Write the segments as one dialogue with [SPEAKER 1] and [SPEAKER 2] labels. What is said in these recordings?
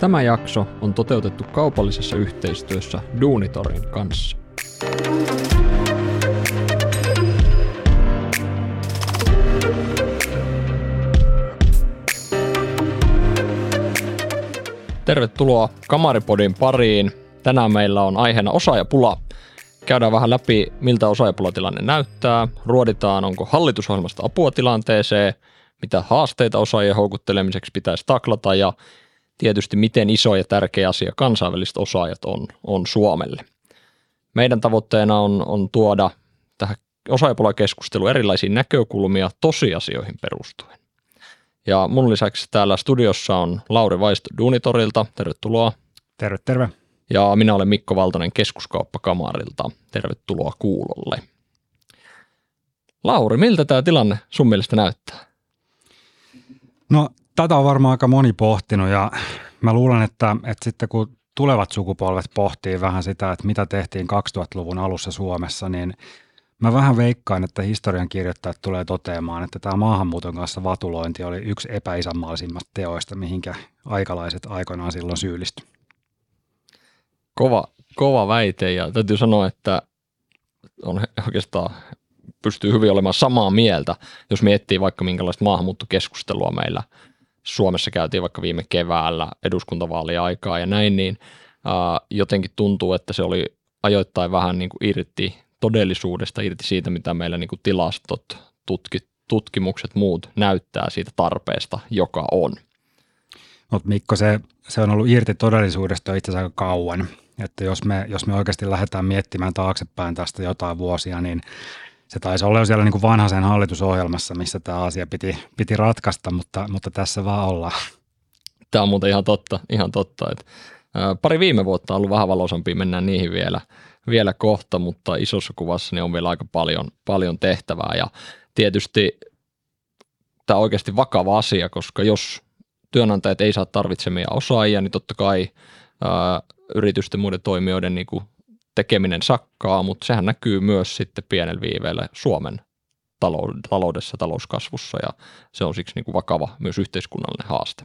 [SPEAKER 1] Tämä jakso on toteutettu kaupallisessa yhteistyössä Duunitorin kanssa. Tervetuloa Kamaripodin pariin. Tänään meillä on aiheena osaajapula. Käydään vähän läpi, miltä osaajapulatilanne näyttää. Ruoditaan, onko hallitusohjelmasta apua tilanteeseen, mitä haasteita osaajien houkuttelemiseksi pitäisi taklata ja tietysti miten iso ja tärkeä asia kansainväliset osaajat on, on Suomelle. Meidän tavoitteena on, on tuoda tähän osaajapulakeskusteluun erilaisia näkökulmia tosiasioihin perustuen. Ja mun lisäksi täällä studiossa on Lauri Vaisto Duunitorilta. Tervetuloa.
[SPEAKER 2] Terve, terve.
[SPEAKER 1] Ja minä olen Mikko Valtonen Keskuskauppakamarilta. Tervetuloa kuulolle. Lauri, miltä tämä tilanne sun mielestä näyttää?
[SPEAKER 2] No tätä on varmaan aika moni pohtinut ja mä luulen, että, että sitten kun tulevat sukupolvet pohtii vähän sitä, että mitä tehtiin 2000-luvun alussa Suomessa, niin mä vähän veikkaan, että historian kirjoittajat tulee toteamaan, että tämä maahanmuuton kanssa vatulointi oli yksi epäisänmaallisimmasta teoista, mihinkä aikalaiset aikoinaan silloin syyllistyi.
[SPEAKER 1] Kova, kova väite ja täytyy sanoa, että on oikeastaan pystyy hyvin olemaan samaa mieltä, jos miettii vaikka minkälaista maahanmuuttokeskustelua meillä Suomessa käytiin vaikka viime keväällä eduskuntavaaliaikaa ja näin, niin jotenkin tuntuu, että se oli ajoittain vähän niin kuin irti todellisuudesta, irti siitä, mitä meillä niin kuin tilastot, tutki, tutkimukset, muut näyttää siitä tarpeesta, joka on.
[SPEAKER 2] Mutta Mikko, se, se on ollut irti todellisuudesta itse asiassa aika kauan. Että jos me, jos me oikeasti lähdetään miettimään taaksepäin tästä jotain vuosia, niin se taisi olla jo siellä niin kuin vanhaisen hallitusohjelmassa, missä tämä asia piti, piti ratkaista, mutta, mutta tässä vaan ollaan.
[SPEAKER 1] Tämä on muuten ihan totta, ihan totta. Että, pari viime vuotta on ollut vähän valoisampia, mennään niihin vielä, vielä kohta, mutta isossa kuvassa niin on vielä aika paljon, paljon tehtävää ja tietysti tämä on oikeasti vakava asia, koska jos työnantajat ei saa tarvitsemia osaajia, niin totta kai ää, yritysten muiden toimijoiden niin kuin tekeminen sakkaa, mutta sehän näkyy myös sitten pienellä viiveellä Suomen taloudessa, talouskasvussa ja se on siksi niin kuin vakava myös yhteiskunnallinen haaste.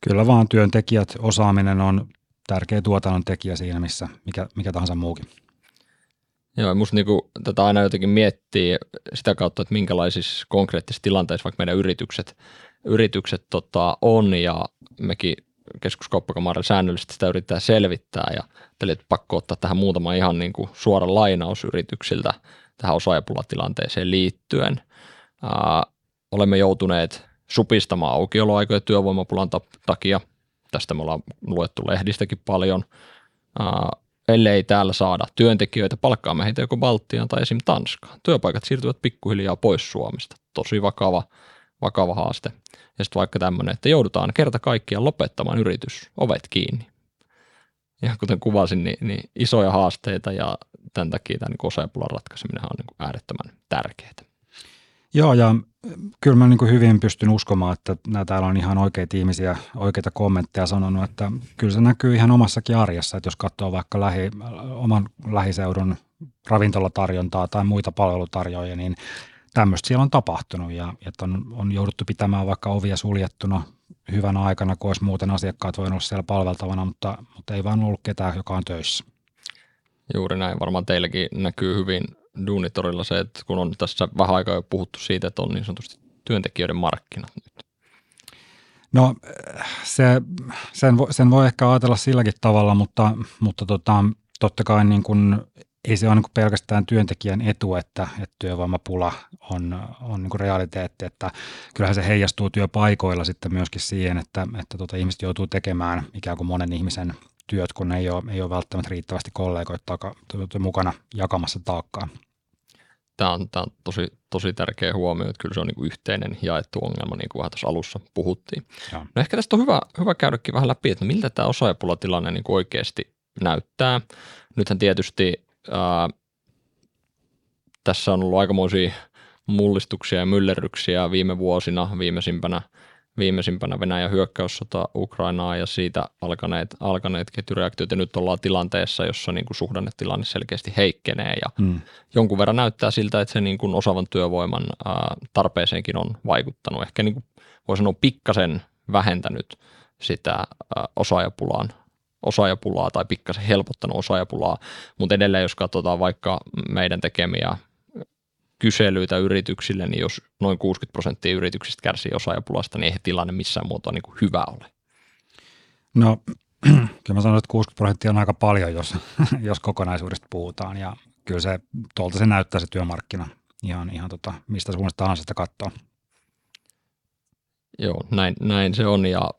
[SPEAKER 2] Kyllä vaan työntekijät, osaaminen on tärkeä tuotannon tekijä siinä, missä mikä, mikä tahansa muukin.
[SPEAKER 1] Joo, musta niin kuin, tätä aina jotenkin miettii sitä kautta, että minkälaisissa konkreettisissa tilanteissa vaikka meidän yritykset, yritykset tota, on ja mekin keskuskauppakamarilla säännöllisesti sitä yrittää selvittää ja teille pakko ottaa tähän muutama ihan niin kuin suora lainaus yrityksiltä tähän osaajapulatilanteeseen liittyen. Ää, olemme joutuneet supistamaan aukioloaikoja työvoimapulan takia. Tästä me ollaan luettu lehdistäkin paljon. Ää, ellei täällä saada työntekijöitä, palkkaamme heitä joko Baltiaan tai esim. Tanskaan. Työpaikat siirtyvät pikkuhiljaa pois Suomesta. Tosi vakava, vakava haaste. Ja sitten vaikka tämmöinen, että joudutaan kerta kaikkiaan lopettamaan yritys, ovet kiinni. Ja kuten kuvasin, niin, niin isoja haasteita ja tämän takia tämä niin osaajapulan ratkaiseminen on niin äärettömän tärkeää.
[SPEAKER 2] Joo, ja kyllä mä niin hyvin pystyn uskomaan, että nämä täällä on ihan oikeita ihmisiä, oikeita kommentteja sanonut, että kyllä se näkyy ihan omassakin arjessa, että jos katsoo vaikka lähi, oman lähiseudun ravintolatarjontaa tai muita palvelutarjoajia, niin tämmöistä siellä on tapahtunut ja että on, on jouduttu pitämään vaikka ovia suljettuna hyvän aikana, kun olisi muuten asiakkaat voineet olla siellä palveltavana, mutta, mutta ei vaan ollut ketään, joka on töissä.
[SPEAKER 1] Juuri näin. Varmaan teilläkin näkyy hyvin Duunitorilla se, että kun on tässä vähän aikaa jo puhuttu siitä, että on niin sanotusti työntekijöiden markkinat nyt.
[SPEAKER 2] No se, sen, voi, sen voi ehkä ajatella silläkin tavalla, mutta, mutta tota, totta kai niin kuin ei se ole niin pelkästään työntekijän etu, että, että työvoimapula on, on niin realiteetti, että kyllähän se heijastuu työpaikoilla sitten myöskin siihen, että, että tuota, ihmiset joutuu tekemään ikään kuin monen ihmisen työt, kun ei ole, ei ole välttämättä riittävästi kollegoita taka, tuota, mukana jakamassa taakkaa.
[SPEAKER 1] Tämä on, tämä on tosi, tosi tärkeä huomio, että kyllä se on niin yhteinen jaettu ongelma, niin kuin vähän tuossa alussa puhuttiin. No ehkä tästä on hyvä, hyvä käydäkin vähän läpi, että miltä tämä osaajapulatilanne niin oikeasti näyttää. Nythän tietysti ää, tässä on ollut aikamoisia mullistuksia ja myllerryksiä viime vuosina, viimeisimpänä, viimeisimpänä Venäjän hyökkäyssota Ukrainaa ja siitä alkaneet, alkaneet ketjureaktiot ja nyt ollaan tilanteessa, jossa niin kuin suhdannetilanne selkeästi heikkenee ja mm. jonkun verran näyttää siltä, että se niin kuin osaavan työvoiman ää, tarpeeseenkin on vaikuttanut. Ehkä niin kuin voi sanoa pikkasen vähentänyt sitä osaajapulaan osaajapulaa tai pikkasen helpottanut osaajapulaa, mutta edelleen jos katsotaan vaikka meidän tekemiä kyselyitä yrityksille, niin jos noin 60 prosenttia yrityksistä kärsii osaajapulasta, niin ei tilanne missään muotoa niin kuin hyvä ole.
[SPEAKER 2] No kyllä mä sanoin, että 60 prosenttia on aika paljon, jos, jos kokonaisuudesta puhutaan ja kyllä se, tuolta se näyttää se työmarkkina ihan, ihan tota, mistä suunnasta tahansa sitä katsoo.
[SPEAKER 1] Joo, näin, näin se on. Ja,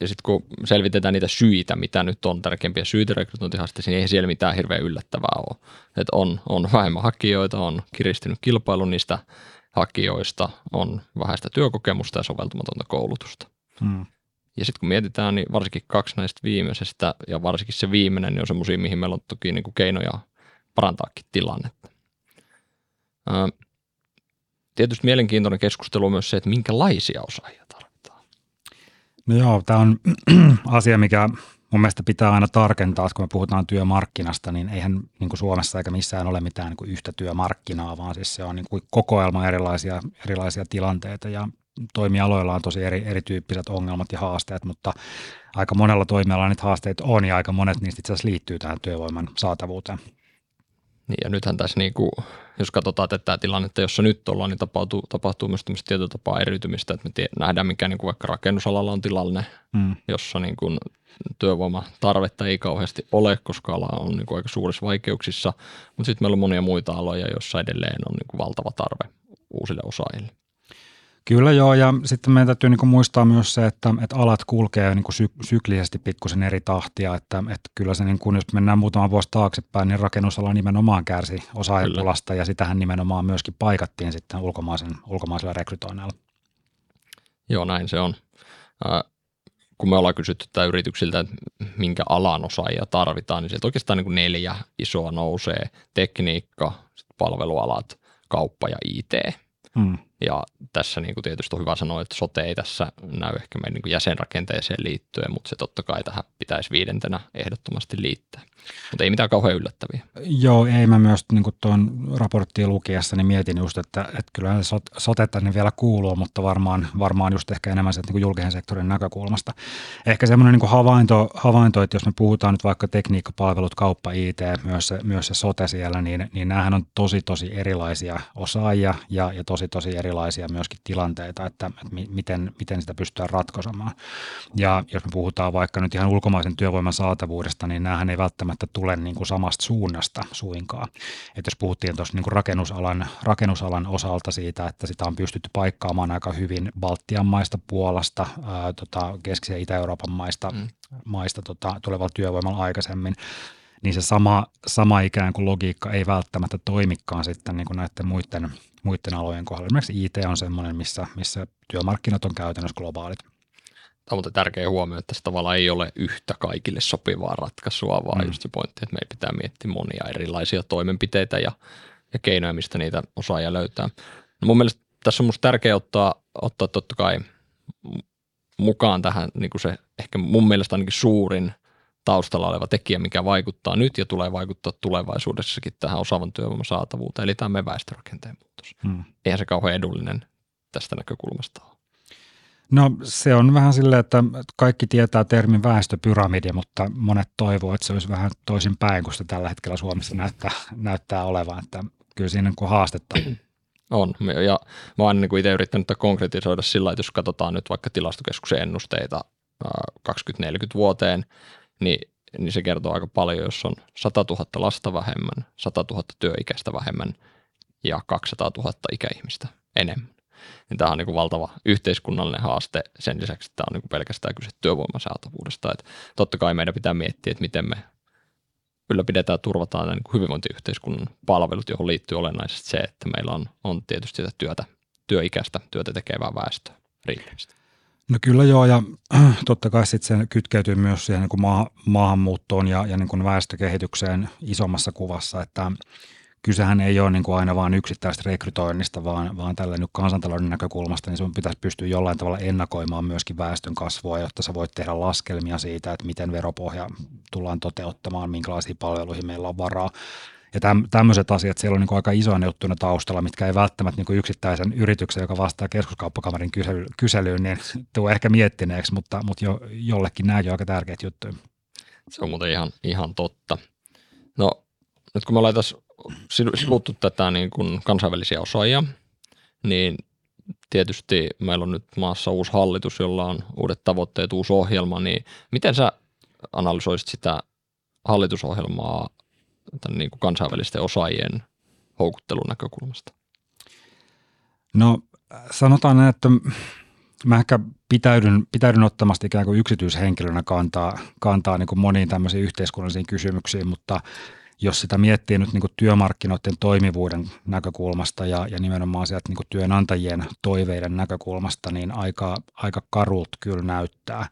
[SPEAKER 1] ja sitten kun selvitetään niitä syitä, mitä nyt on tärkeimpiä syitä rekrytointihaasteisiin, niin ei siellä mitään hirveän yllättävää ole. Että on, on vähemmän hakijoita, on kiristynyt kilpailu niistä hakijoista, on vähäistä työkokemusta ja soveltumatonta koulutusta. Hmm. Ja sitten kun mietitään, niin varsinkin kaksi näistä viimeisestä ja varsinkin se viimeinen, niin on semmoisia, mihin meillä on toki niin kuin keinoja parantaakin tilannetta. Tietysti mielenkiintoinen keskustelu on myös se, että minkälaisia osaajia tarvitaan.
[SPEAKER 2] No joo, tämä on asia, mikä mun mielestä pitää aina tarkentaa, että kun me puhutaan työmarkkinasta, niin eihän niin kuin Suomessa eikä missään ole mitään niin kuin yhtä työmarkkinaa, vaan siis se on niin kuin kokoelma erilaisia, erilaisia tilanteita ja toimialoilla on tosi eri, erityyppiset ongelmat ja haasteet, mutta aika monella toimialalla niitä haasteita on ja aika monet niistä itse asiassa liittyy tähän työvoiman saatavuuteen.
[SPEAKER 1] Niin ja nythän tässä, niin kuin, jos katsotaan tätä tilannetta, jossa nyt ollaan, niin tapahtuu, tapahtuu myös tämmöistä tietyllä tapaa eriytymistä, että me tie, nähdään, mikä niin kuin vaikka rakennusalalla on tilanne, mm. jossa niin kuin työvoimatarvetta ei kauheasti ole, koska ala on niin kuin aika suurissa vaikeuksissa, mutta sitten meillä on monia muita aloja, joissa edelleen on niin kuin valtava tarve uusille osaajille.
[SPEAKER 2] Kyllä joo, ja sitten meidän täytyy niin muistaa myös se, että, että alat kulkee niin syk- syklisesti pikkusen eri tahtia, että, että kyllä se, niin kuin, jos mennään muutama vuosi taaksepäin, niin rakennusala nimenomaan kärsi osaajapulasta, ja sitähän nimenomaan myöskin paikattiin sitten ulkomaisen, ulkomaisella rekrytoinnilla.
[SPEAKER 1] Joo, näin se on. Äh, kun me ollaan kysytty tätä yrityksiltä, että minkä alan osaajia tarvitaan, niin sieltä oikeastaan niin kuin neljä isoa nousee. Tekniikka, palvelualat, kauppa ja IT. Hmm. Ja tässä niin kuin tietysti on hyvä sanoa, että sote ei tässä näy ehkä meidän niin kuin jäsenrakenteeseen liittyen, mutta se totta kai tähän pitäisi viidentenä ehdottomasti liittää. Mutta ei mitään kauhean yllättäviä.
[SPEAKER 2] Joo, ei mä myös niin tuon raporttia lukiessa niin mietin just, että, että kyllä sot, sote tänne vielä kuuluu, mutta varmaan, varmaan just ehkä enemmän se niin julkisen sektorin näkökulmasta. Ehkä semmoinen niin havainto, havainto, että jos me puhutaan nyt vaikka tekniikkapalvelut, kauppa, IT, myös se, myös se sote siellä, niin, niin näähän on tosi tosi erilaisia osaajia ja, ja tosi tosi erilaisia myöskin tilanteita, että, että miten, miten sitä pystytään ratkaisemaan. Ja jos me puhutaan vaikka nyt ihan ulkomaisen työvoiman saatavuudesta, niin näähän ei välttämättä tule niin kuin samasta suunnasta suinkaan. Et jos puhuttiin tuossa niin kuin rakennusalan, rakennusalan osalta siitä, että sitä on pystytty paikkaamaan aika hyvin Baltian maista, Puolasta, ää, tota, Keski- ja Itä-Euroopan maista, mm. maista tota, tulevalla työvoimalla aikaisemmin, niin se sama, sama ikään kuin logiikka ei välttämättä toimikaan sitten niin kuin näiden muiden, muiden alojen kohdalla. Esimerkiksi IT on sellainen, missä, missä työmarkkinat on käytännössä globaalit.
[SPEAKER 1] Tämä on mutta tärkeä huomio, että tässä tavallaan ei ole yhtä kaikille sopivaa ratkaisua, vaan mm. just se pointti, että meidän pitää miettiä monia erilaisia toimenpiteitä ja, ja keinoja, mistä niitä osaajia löytää. No mun mielestä tässä on minusta tärkeää ottaa, ottaa totta kai mukaan tähän niin kuin se ehkä mun mielestä ainakin suurin taustalla oleva tekijä, mikä vaikuttaa nyt ja tulee vaikuttaa tulevaisuudessakin tähän osaavan työvoiman saatavuuteen, eli tämä meidän väestörakenteen muutos. Hmm. Eihän se kauhean edullinen tästä näkökulmasta ole.
[SPEAKER 2] No se on vähän silleen, että kaikki tietää termin väestöpyramidi, mutta monet toivoo, että se olisi vähän toisin päin kuin se tällä hetkellä Suomessa näyttää, näyttää olevan, että kyllä siinä on haastetta.
[SPEAKER 1] On, ja mä oon niin itse yrittänyt konkretisoida sillä, että jos katsotaan nyt vaikka tilastokeskuksen ennusteita 2040 vuoteen, niin, niin se kertoo aika paljon, jos on 100 000 lasta vähemmän, 100 000 työikäistä vähemmän ja 200 000 ikäihmistä enemmän niin tämä on niin kuin valtava yhteiskunnallinen haaste sen lisäksi, että tämä on niin kuin pelkästään kyse työvoiman saatavuudesta. Että totta kai meidän pitää miettiä, että miten me ylläpidetään ja turvataan niin kuin hyvinvointiyhteiskunnan palvelut, johon liittyy olennaisesti se, että meillä on, on tietysti sitä työtä, työikäistä, työtä tekevää väestöä riittävästi.
[SPEAKER 2] No kyllä joo, ja totta kai sitten se kytkeytyy myös siihen niin kuin maahanmuuttoon ja, ja niin kuin väestökehitykseen isommassa kuvassa, että kysehän ei ole niin kuin aina vain yksittäistä rekrytoinnista, vaan, vaan tällä nyt kansantalouden näkökulmasta, niin sun pitäisi pystyä jollain tavalla ennakoimaan myöskin väestön kasvua, jotta sä voit tehdä laskelmia siitä, että miten veropohja tullaan toteuttamaan, minkälaisiin palveluihin meillä on varaa. Ja täm, tämmöiset asiat, siellä on niin aika isoja juttuja taustalla, mitkä ei välttämättä niin yksittäisen yrityksen, joka vastaa keskuskauppakamarin kysely, kyselyyn, niin tuo ehkä miettineeksi, mutta, mutta jo, jollekin nämäkin on aika tärkeitä juttuja.
[SPEAKER 1] Se on muuten ihan, ihan totta. No nyt kun me ollaan tässä sivuttu tätä niin kuin kansainvälisiä osaajia, niin tietysti meillä on nyt maassa uusi hallitus, jolla on uudet tavoitteet, uusi ohjelma, niin miten sä analysoisit sitä hallitusohjelmaa tämän niin kuin kansainvälisten osaajien houkuttelun näkökulmasta?
[SPEAKER 2] No sanotaan näin, että mä ehkä pitäydyn, pitäydyn ottamasta ikään kuin yksityishenkilönä kantaa, kantaa niin kuin moniin tämmöisiin yhteiskunnallisiin kysymyksiin, mutta jos sitä miettii nyt niin kuin työmarkkinoiden toimivuuden näkökulmasta ja, ja nimenomaan sieltä niin kuin työnantajien toiveiden näkökulmasta, niin aika, aika karult kyllä näyttää.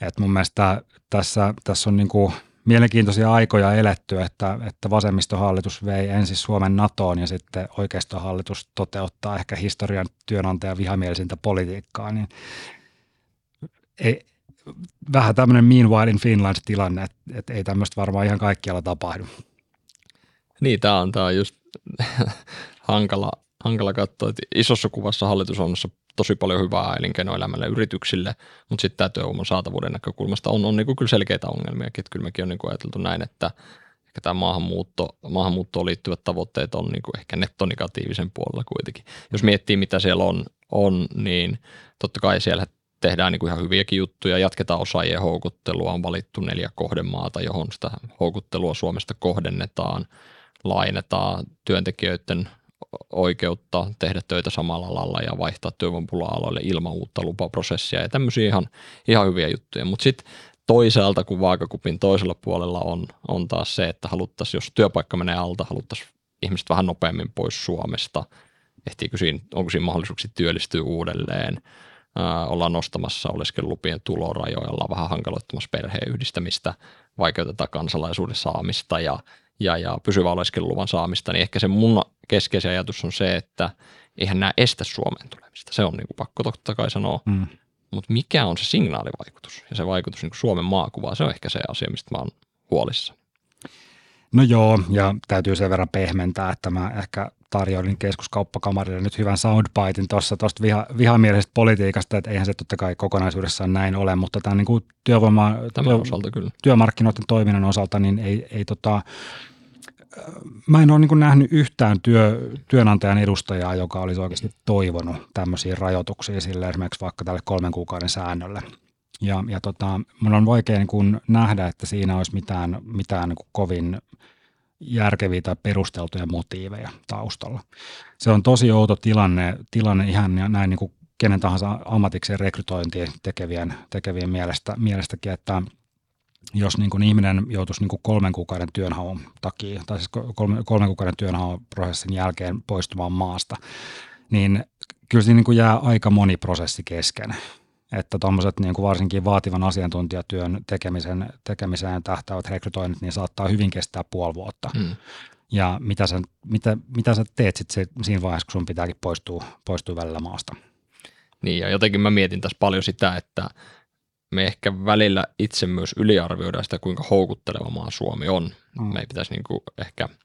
[SPEAKER 2] Et mun mielestä tässä, tässä on niin kuin mielenkiintoisia aikoja eletty, että, että vasemmistohallitus vei ensin Suomen NATOon ja sitten oikeistohallitus toteuttaa ehkä historian työnantajan vihamielisintä politiikkaa, niin ei, vähän tämmöinen meanwhile in Finland tilanne, että, että ei tämmöistä varmaan ihan kaikkialla tapahdu.
[SPEAKER 1] Niin, tämä on, tämä on just hankala, hankala katsoa, että isossa kuvassa hallitusohjelmassa tosi paljon hyvää elinkeinoelämälle yrityksille, mutta sitten tämä työvoiman saatavuuden näkökulmasta on, on niin kyllä selkeitä ongelmia, että kyllä mekin on niin kuin ajateltu näin, että ehkä tämä maahanmuutto, maahanmuuttoon liittyvät tavoitteet on niin ehkä nettonegatiivisen puolella kuitenkin. Jos miettii, mitä siellä on, on niin totta kai siellä tehdään niin kuin ihan hyviäkin juttuja, jatketaan osaajien houkuttelua, on valittu neljä kohdemaata, johon sitä houkuttelua Suomesta kohdennetaan, lainetaan työntekijöiden oikeutta tehdä töitä samalla alalla ja vaihtaa työvoimapula-aloille ilman uutta lupaprosessia ja tämmöisiä ihan, ihan hyviä juttuja. Mutta sitten toisaalta, kun vaakakupin toisella puolella on, on taas se, että haluttaisiin, jos työpaikka menee alta, haluttaisiin ihmiset vähän nopeammin pois Suomesta, ehtiikö siinä, onko siinä mahdollisuuksia työllistyä uudelleen, äh, ollaan nostamassa oleskelulupien tulorajoja, ollaan vähän hankaloittamassa perheen yhdistämistä, vaikeutetaan kansalaisuuden saamista ja, ja, ja pysyvä oleskeluluvan saamista, niin ehkä se mun keskeisin ajatus on se, että eihän nämä estä Suomeen tulemista. Se on niin kuin pakko totta kai sanoa. Mm. Mutta mikä on se signaalivaikutus ja se vaikutus niin kuin Suomen maakuvaa, se on ehkä se asia, mistä mä oon huolissa.
[SPEAKER 2] No joo, ja täytyy sen verran pehmentää, että mä ehkä tarjoilin keskuskauppakamarille nyt hyvän soundbitein tuossa tuosta viha, vihamielisestä politiikasta, että eihän se totta kai kokonaisuudessaan näin ole, mutta tämän niin kuin työvoima,
[SPEAKER 1] työ, osalta kyllä.
[SPEAKER 2] työmarkkinoiden toiminnan osalta, niin ei, ei tota, mä en ole niin nähnyt yhtään työ, työnantajan edustajaa, joka olisi oikeasti toivonut tämmöisiä rajoituksia sille esimerkiksi vaikka tälle kolmen kuukauden säännölle. Ja, ja tota, mun on vaikea niin nähdä, että siinä olisi mitään, mitään niin kovin järkeviä tai perusteltuja motiiveja taustalla. Se on tosi outo tilanne, tilanne ihan näin niin kuin kenen tahansa ammatikseen rekrytointia tekevien, tekevien mielestä, mielestäkin, että jos niin kuin ihminen joutuisi niin kuin kolmen kuukauden työnhaun takia, tai siis kolme, kolmen kuukauden työnhaun prosessin jälkeen poistumaan maasta, niin kyllä siinä niin kuin jää aika moni prosessi kesken että tuommoiset niin kuin varsinkin vaativan asiantuntijatyön tekemisen, tekemiseen tähtävät rekrytoinnit, niin saattaa hyvin kestää puoli vuotta. Mm. Ja mitä sä, mitä, mitä sä teet sit se, siinä vaiheessa, kun sun pitääkin poistua, poistua välillä maasta?
[SPEAKER 1] Niin, ja jotenkin mä mietin tässä paljon sitä, että me ehkä välillä itse myös yliarvioidaan sitä, kuinka houkutteleva maa Suomi on. Mm. Me ei pitäisi niin kuin ehkä –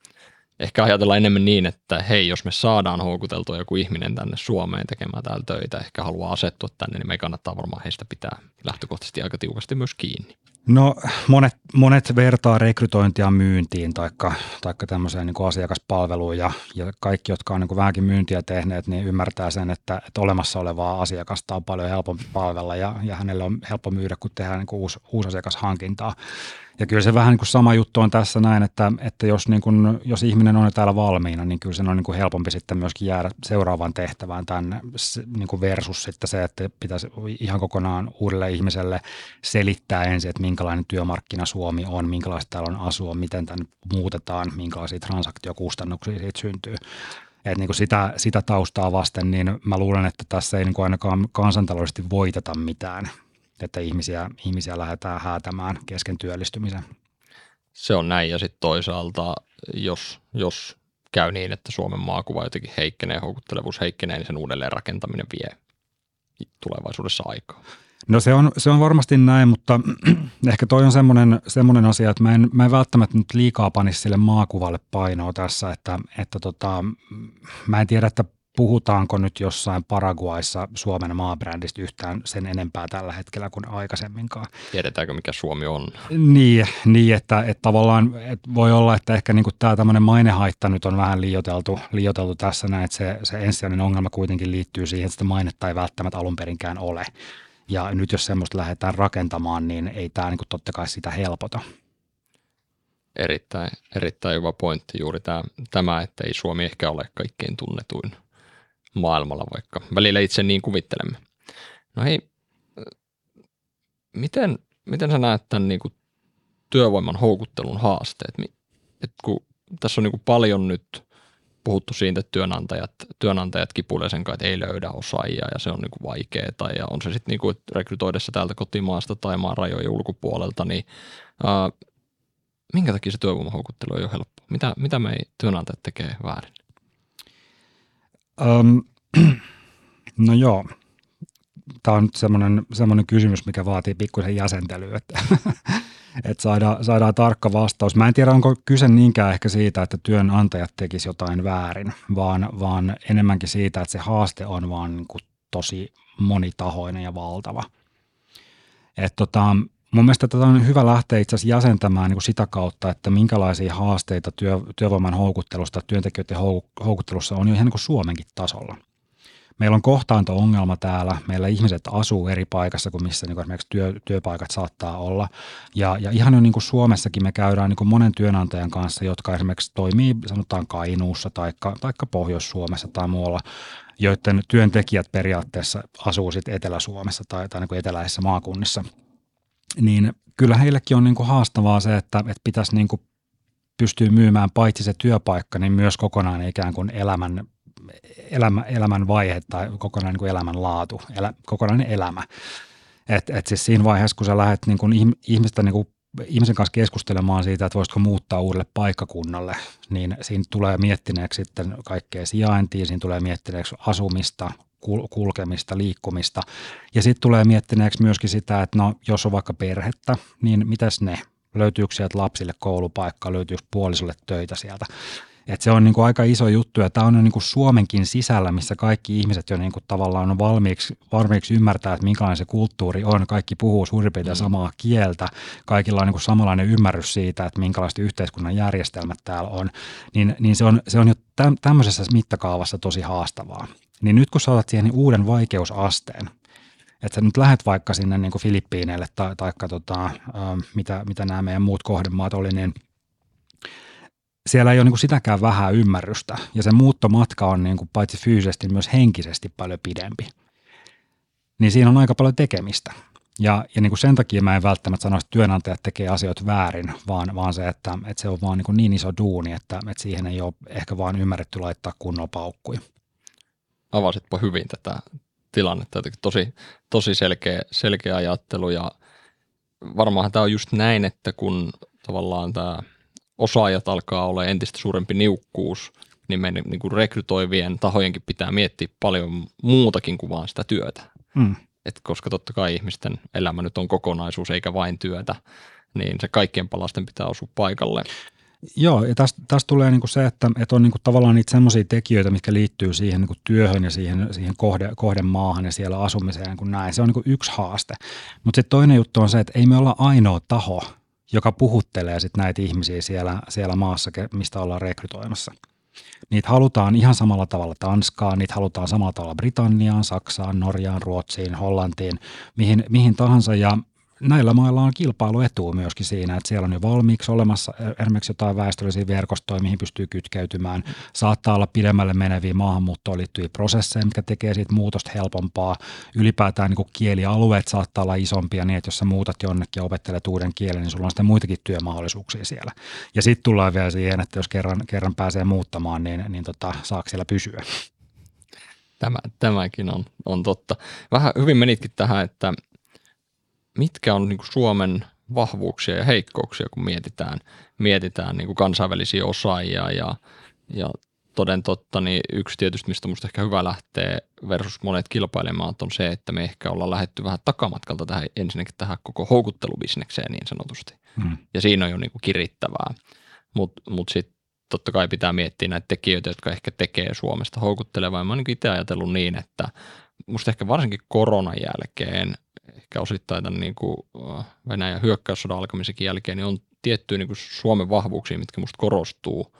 [SPEAKER 1] ehkä ajatella enemmän niin, että hei, jos me saadaan houkuteltua joku ihminen tänne Suomeen tekemään täällä töitä, ehkä haluaa asettua tänne, niin me kannattaa varmaan heistä pitää lähtökohtaisesti aika tiukasti myös kiinni.
[SPEAKER 2] No monet, monet vertaa rekrytointia myyntiin taikka, taikka tämmöiseen niin kuin asiakaspalveluun ja, ja kaikki, jotka on niin kuin vähänkin myyntiä tehneet, niin ymmärtää sen, että, että olemassa olevaa asiakasta on paljon helpompi palvella ja, ja hänelle on helppo myydä, kun tehdään niin kuin uusi, uusi asiakashankintaa. Ja kyllä se vähän niin kuin sama juttu on tässä näin, että, että jos, niin kuin, jos ihminen on täällä valmiina, niin kyllä sen on niin kuin helpompi sitten myöskin jäädä seuraavaan tehtävään tänne niin kuin versus sitten se, että pitäisi ihan kokonaan uudelle ihmiselle selittää ensin, että minkälainen työmarkkina Suomi on, minkälaista täällä on asua, miten tänne muutetaan, minkälaisia transaktiokustannuksia siitä syntyy. että niin kuin sitä, sitä taustaa vasten, niin mä luulen, että tässä ei niin kuin ainakaan kansantaloudellisesti voiteta mitään että ihmisiä, ihmisiä lähdetään häätämään kesken työllistymisen.
[SPEAKER 1] Se on näin ja sitten toisaalta, jos, jos käy niin, että Suomen maakuva jotenkin heikkenee, houkuttelevuus heikkenee, niin sen uudelleen rakentaminen vie tulevaisuudessa aikaa.
[SPEAKER 2] No se on, se on varmasti näin, mutta ehkä toi on semmoinen, semmoinen asia, että mä en, mä en välttämättä nyt liikaa panisi sille maakuvalle painoa tässä, että, että tota, mä en tiedä, että puhutaanko nyt jossain Paraguayssa Suomen maabrändistä yhtään sen enempää tällä hetkellä kuin aikaisemminkaan.
[SPEAKER 1] Tiedetäänkö, mikä Suomi on?
[SPEAKER 2] Niin, niin että, että tavallaan että voi olla, että ehkä niin tämä tämmöinen mainehaitta nyt on vähän liioteltu, liioteltu tässä näin, että se, se ensisijainen ongelma kuitenkin liittyy siihen, että sitä mainetta ei välttämättä alun perinkään ole. Ja nyt jos semmoista lähdetään rakentamaan, niin ei tämä niin totta kai sitä helpota.
[SPEAKER 1] Erittäin, erittäin hyvä pointti juuri tämä, tämä, että ei Suomi ehkä ole kaikkein tunnetuin maailmalla, vaikka välillä itse niin kuvittelemme. No hei, miten, miten sä näet tämän niin kuin työvoiman houkuttelun haasteet? Et kun tässä on niin kuin paljon nyt puhuttu siitä, että työnantajat, työnantajat kipuilee sen kanssa, että ei löydä osaajia ja se on niin kuin vaikeaa ja on se sitten niin kuin rekrytoidessa täältä kotimaasta tai maan rajojen ulkopuolelta, niin ää, minkä takia se työvoimahoukuttelu ei ole helppo? Mitä, mitä me työnantajat tekee väärin?
[SPEAKER 2] Um, no joo, tämä on nyt semmoinen, semmoinen kysymys, mikä vaatii pikkusen jäsentelyä, että, että saadaan, saadaan tarkka vastaus. Mä en tiedä, onko kyse niinkään ehkä siitä, että työnantajat tekisivät jotain väärin, vaan, vaan enemmänkin siitä, että se haaste on vaan niin kuin tosi monitahoinen ja valtava. Et tota, mun mielestä tätä on hyvä lähteä itse asiassa jäsentämään niin kuin sitä kautta, että minkälaisia haasteita työ, työvoiman houkuttelusta, työntekijöiden houkuttelussa on jo ihan niin kuin Suomenkin tasolla – meillä on kohtaanto-ongelma täällä, meillä ihmiset asuu eri paikassa kuin missä niin kuin esimerkiksi työ, työpaikat saattaa olla. Ja, ja ihan jo niin kuin Suomessakin me käydään niin kuin monen työnantajan kanssa, jotka esimerkiksi toimii sanotaan Kainuussa tai Pohjois-Suomessa tai muualla, joiden työntekijät periaatteessa asuu sitten Etelä-Suomessa tai, tai niin kuin eteläisissä maakunnissa. Niin kyllä heillekin on niin kuin haastavaa se, että, että pitäisi niin kuin pystyy myymään paitsi se työpaikka, niin myös kokonaan ikään kuin elämän elämä, elämän vaihe tai kokonainen niin elämän laatu, elä, kokonainen elämä. Et, et siis siinä vaiheessa, kun sä lähdet niin kuin ihmistä niin kuin ihmisen kanssa keskustelemaan siitä, että voisitko muuttaa uudelle paikkakunnalle, niin siinä tulee miettineeksi sitten kaikkea sijaintia, siinä tulee miettineeksi asumista, kulkemista, liikkumista. Ja sitten tulee miettineeksi myöskin sitä, että no, jos on vaikka perhettä, niin mitäs ne? Löytyykö sieltä lapsille koulupaikka, löytyykö puolisolle töitä sieltä? Et se on niin kuin aika iso juttu ja tämä on niin kuin Suomenkin sisällä, missä kaikki ihmiset jo niin kuin tavallaan on valmiiksi, valmiiksi ymmärtää, että minkälainen se kulttuuri on. Kaikki puhuu suurin piirtein mm. samaa kieltä, kaikilla on niin kuin samanlainen ymmärrys siitä, että minkälaiset yhteiskunnan järjestelmät täällä on. Niin, niin se, on, se on jo tämmöisessä mittakaavassa tosi haastavaa. Niin nyt kun saatat siihen niin uuden vaikeusasteen, että sä nyt lähdet vaikka sinne niin kuin Filippiineille tai, tai tota, mitä, mitä nämä meidän muut kohdemaat oli, niin – siellä ei ole niin kuin sitäkään vähän ymmärrystä. Ja se muuttomatka on niin kuin paitsi fyysisesti myös henkisesti paljon pidempi. Niin siinä on aika paljon tekemistä. Ja, ja niin kuin sen takia mä en välttämättä sano, että työnantajat tekee asioita väärin, vaan, vaan se, että, että se on vaan niin, niin iso duuni, että, että siihen ei ole ehkä vaan ymmärretty laittaa kunnolla paukkuja.
[SPEAKER 1] Avasitpa hyvin tätä tilannetta, tosi, tosi selkeä, selkeä ajattelu ja varmaan tämä on just näin, että kun tavallaan tämä – osaajat alkaa olla entistä suurempi niukkuus, niin meidän niin kuin rekrytoivien tahojenkin pitää miettiä paljon muutakin kuin vaan sitä työtä. Mm. Et koska totta kai ihmisten elämä nyt on kokonaisuus eikä vain työtä, niin se kaikkien palasten pitää osua paikalle.
[SPEAKER 2] Joo, ja tästä, tästä tulee niinku se, että, että on niinku tavallaan niitä semmoisia tekijöitä, mitkä liittyy siihen niinku työhön ja siihen, siihen kohde, kohdemaahan ja siellä asumiseen kuin näin. Se on niinku yksi haaste. Mutta sitten toinen juttu on se, että ei me olla ainoa taho, joka puhuttelee sit näitä ihmisiä siellä, siellä maassa, mistä ollaan rekrytoimassa. Niitä halutaan ihan samalla tavalla Tanskaan, niitä halutaan samalla tavalla Britanniaan, Saksaan, Norjaan, Ruotsiin, Hollantiin, mihin, mihin tahansa. Ja näillä mailla on kilpailuetu myöskin siinä, että siellä on jo valmiiksi olemassa e, esimerkiksi jotain väestöllisiä verkostoja, mihin pystyy kytkeytymään. Saattaa olla pidemmälle meneviä maahanmuuttoon liittyviä prosesseja, mitkä tekee siitä muutosta helpompaa. Ylipäätään niin kielialueet saattaa olla isompia niin, että jos sä muutat jonnekin ja opettelet uuden kielen, niin sulla on sitten muitakin työmahdollisuuksia siellä. Ja sitten tullaan vielä siihen, että jos kerran, kerran pääsee muuttamaan, niin, niin tota, saako siellä pysyä.
[SPEAKER 1] Tämä, tämäkin on, on totta. Vähän hyvin menitkin tähän, että mitkä on niin kuin Suomen vahvuuksia ja heikkouksia, kun mietitään, mietitään niin kuin kansainvälisiä osaajia ja, ja toden totta, niin yksi tietysti, mistä minusta ehkä hyvä lähteä versus monet kilpailemaan, on se, että me ehkä ollaan lähetty vähän takamatkalta tähän ensinnäkin tähän koko houkuttelubisnekseen niin sanotusti. Mm. Ja siinä on jo niin kuin kirittävää. Mutta mut, mut sitten totta kai pitää miettiä näitä tekijöitä, jotka ehkä tekee Suomesta houkuttelevaa. mä oon niin itse ajatellut niin, että musta ehkä varsinkin koronan jälkeen, ehkä osittain tämän niin kuin äh, Venäjän hyökkäyssodan alkamisen jälkeen, niin on tiettyjä niin kuin Suomen vahvuuksia, mitkä musta korostuu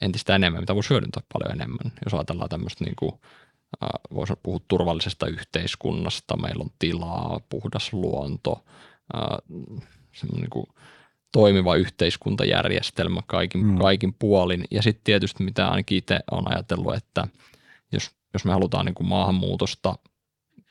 [SPEAKER 1] entistä enemmän, mitä voisi hyödyntää paljon enemmän. Jos ajatellaan tämmöistä niin kuin, äh, voisi puhua turvallisesta yhteiskunnasta, meillä on tilaa, puhdas luonto, äh, niin kuin toimiva yhteiskuntajärjestelmä kaikin, mm. kaikin puolin. Ja sitten tietysti mitä ainakin itse olen ajatellut, että jos, jos me halutaan niin kuin maahanmuutosta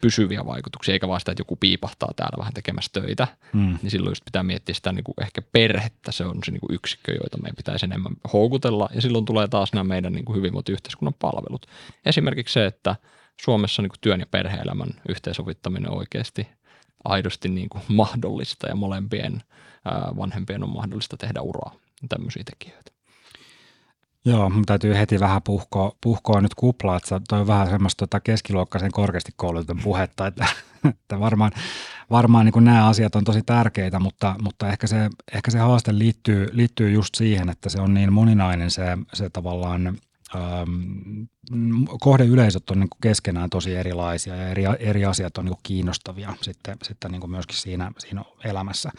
[SPEAKER 1] pysyviä vaikutuksia, eikä vaan sitä, että joku piipahtaa täällä vähän tekemässä töitä, mm. niin silloin just pitää miettiä sitä niin kuin ehkä perhettä, se on se niin kuin yksikkö, joita meidän pitäisi enemmän houkutella, ja silloin tulee taas nämä meidän niin kuin hyvinvointiyhteiskunnan palvelut. Esimerkiksi se, että Suomessa niin kuin työn ja perhe-elämän yhteensovittaminen oikeasti aidosti niin kuin mahdollista ja molempien vanhempien on mahdollista tehdä uraa, tämmöisiä tekijöitä.
[SPEAKER 2] Joo, mun täytyy heti vähän puhkoa, puhkoa nyt kuplaa, että toi on vähän semmoista tota keskiluokkaisen korkeasti koulutetun puhetta, että, että varmaan, varmaan niin nämä asiat on tosi tärkeitä, mutta, mutta ehkä, se, ehkä se haaste liittyy, liittyy just siihen, että se on niin moninainen se, se tavallaan ähm, kohdeyleisöt on niin keskenään tosi erilaisia ja eri, eri asiat on niin kuin kiinnostavia sitten, sitten niin myöskin siinä, siinä elämässä.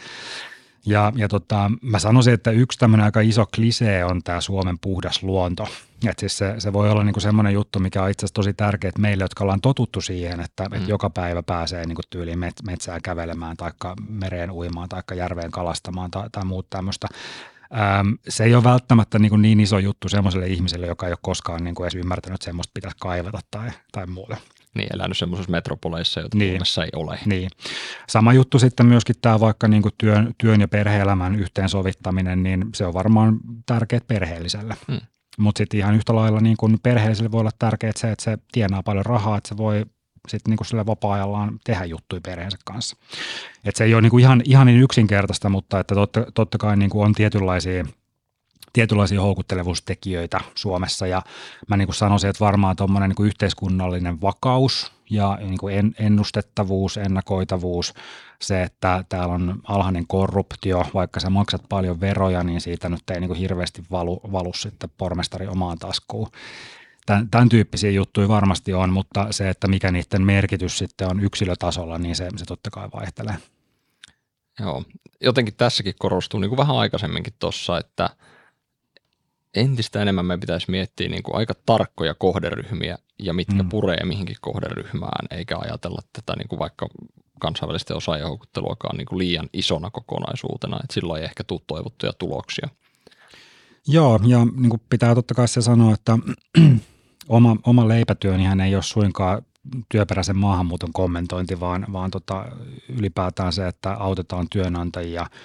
[SPEAKER 2] Ja, ja tota, mä sanoisin, että yksi tämmöinen aika iso klisee on tämä Suomen puhdas luonto. Et siis se, se voi olla niinku semmoinen juttu, mikä on itse asiassa tosi tärkeää meille, jotka ollaan totuttu siihen, että mm. et joka päivä pääsee niinku tyyliin met, metsään kävelemään tai mereen uimaan tai järveen kalastamaan tai, tai muut tämmöistä. Se ei ole välttämättä niin, niin iso juttu semmoiselle ihmiselle, joka ei ole koskaan niin kuin edes ymmärtänyt, että semmoista pitäisi kaivata tai, tai muuta.
[SPEAKER 1] Niin, elänyt semmoisessa metropoleissa, joita niin. Suomessa ei ole.
[SPEAKER 2] Niin. Sama juttu sitten myöskin tämä vaikka niin kuin työn, työn ja perhe-elämän yhteensovittaminen, niin se on varmaan tärkeää perheelliselle. Hmm. Mutta sitten ihan yhtä lailla niin kuin perheelliselle voi olla tärkeää se, että se tienaa paljon rahaa, että se voi sitten niin kuin sillä vapaa-ajallaan tehdä juttuja perheensä kanssa. Et se ei ole niin kuin ihan, ihan niin yksinkertaista, mutta että totta, totta kai niin kuin on tietynlaisia – tietynlaisia houkuttelevuustekijöitä Suomessa ja mä niin kuin sanoisin, että varmaan tuommoinen niin yhteiskunnallinen vakaus ja niin kuin ennustettavuus, ennakoitavuus, se, että täällä on alhainen korruptio, vaikka sä maksat paljon veroja, niin siitä nyt ei niin kuin hirveästi valu, valu sitten pormestari omaan taskuun. Tämän, tämän tyyppisiä juttuja varmasti on, mutta se, että mikä niiden merkitys sitten on yksilötasolla, niin se, se totta kai vaihtelee.
[SPEAKER 1] Joo, jotenkin tässäkin korostuu niin kuin vähän aikaisemminkin tuossa, että – entistä enemmän me pitäisi miettiä niin kuin aika tarkkoja kohderyhmiä ja mitkä mm. puree mihinkin kohderyhmään, eikä ajatella tätä niin kuin vaikka kansainvälisten osaajahoukutteluakaan niin kuin liian isona kokonaisuutena, että silloin ei ehkä tule toivottuja tuloksia.
[SPEAKER 2] Joo, ja niin kuin pitää totta kai se sanoa, että oma, oma leipätyönihän ei ole suinkaan työperäisen maahanmuuton kommentointi, vaan, vaan tota, ylipäätään se, että autetaan työnantajia –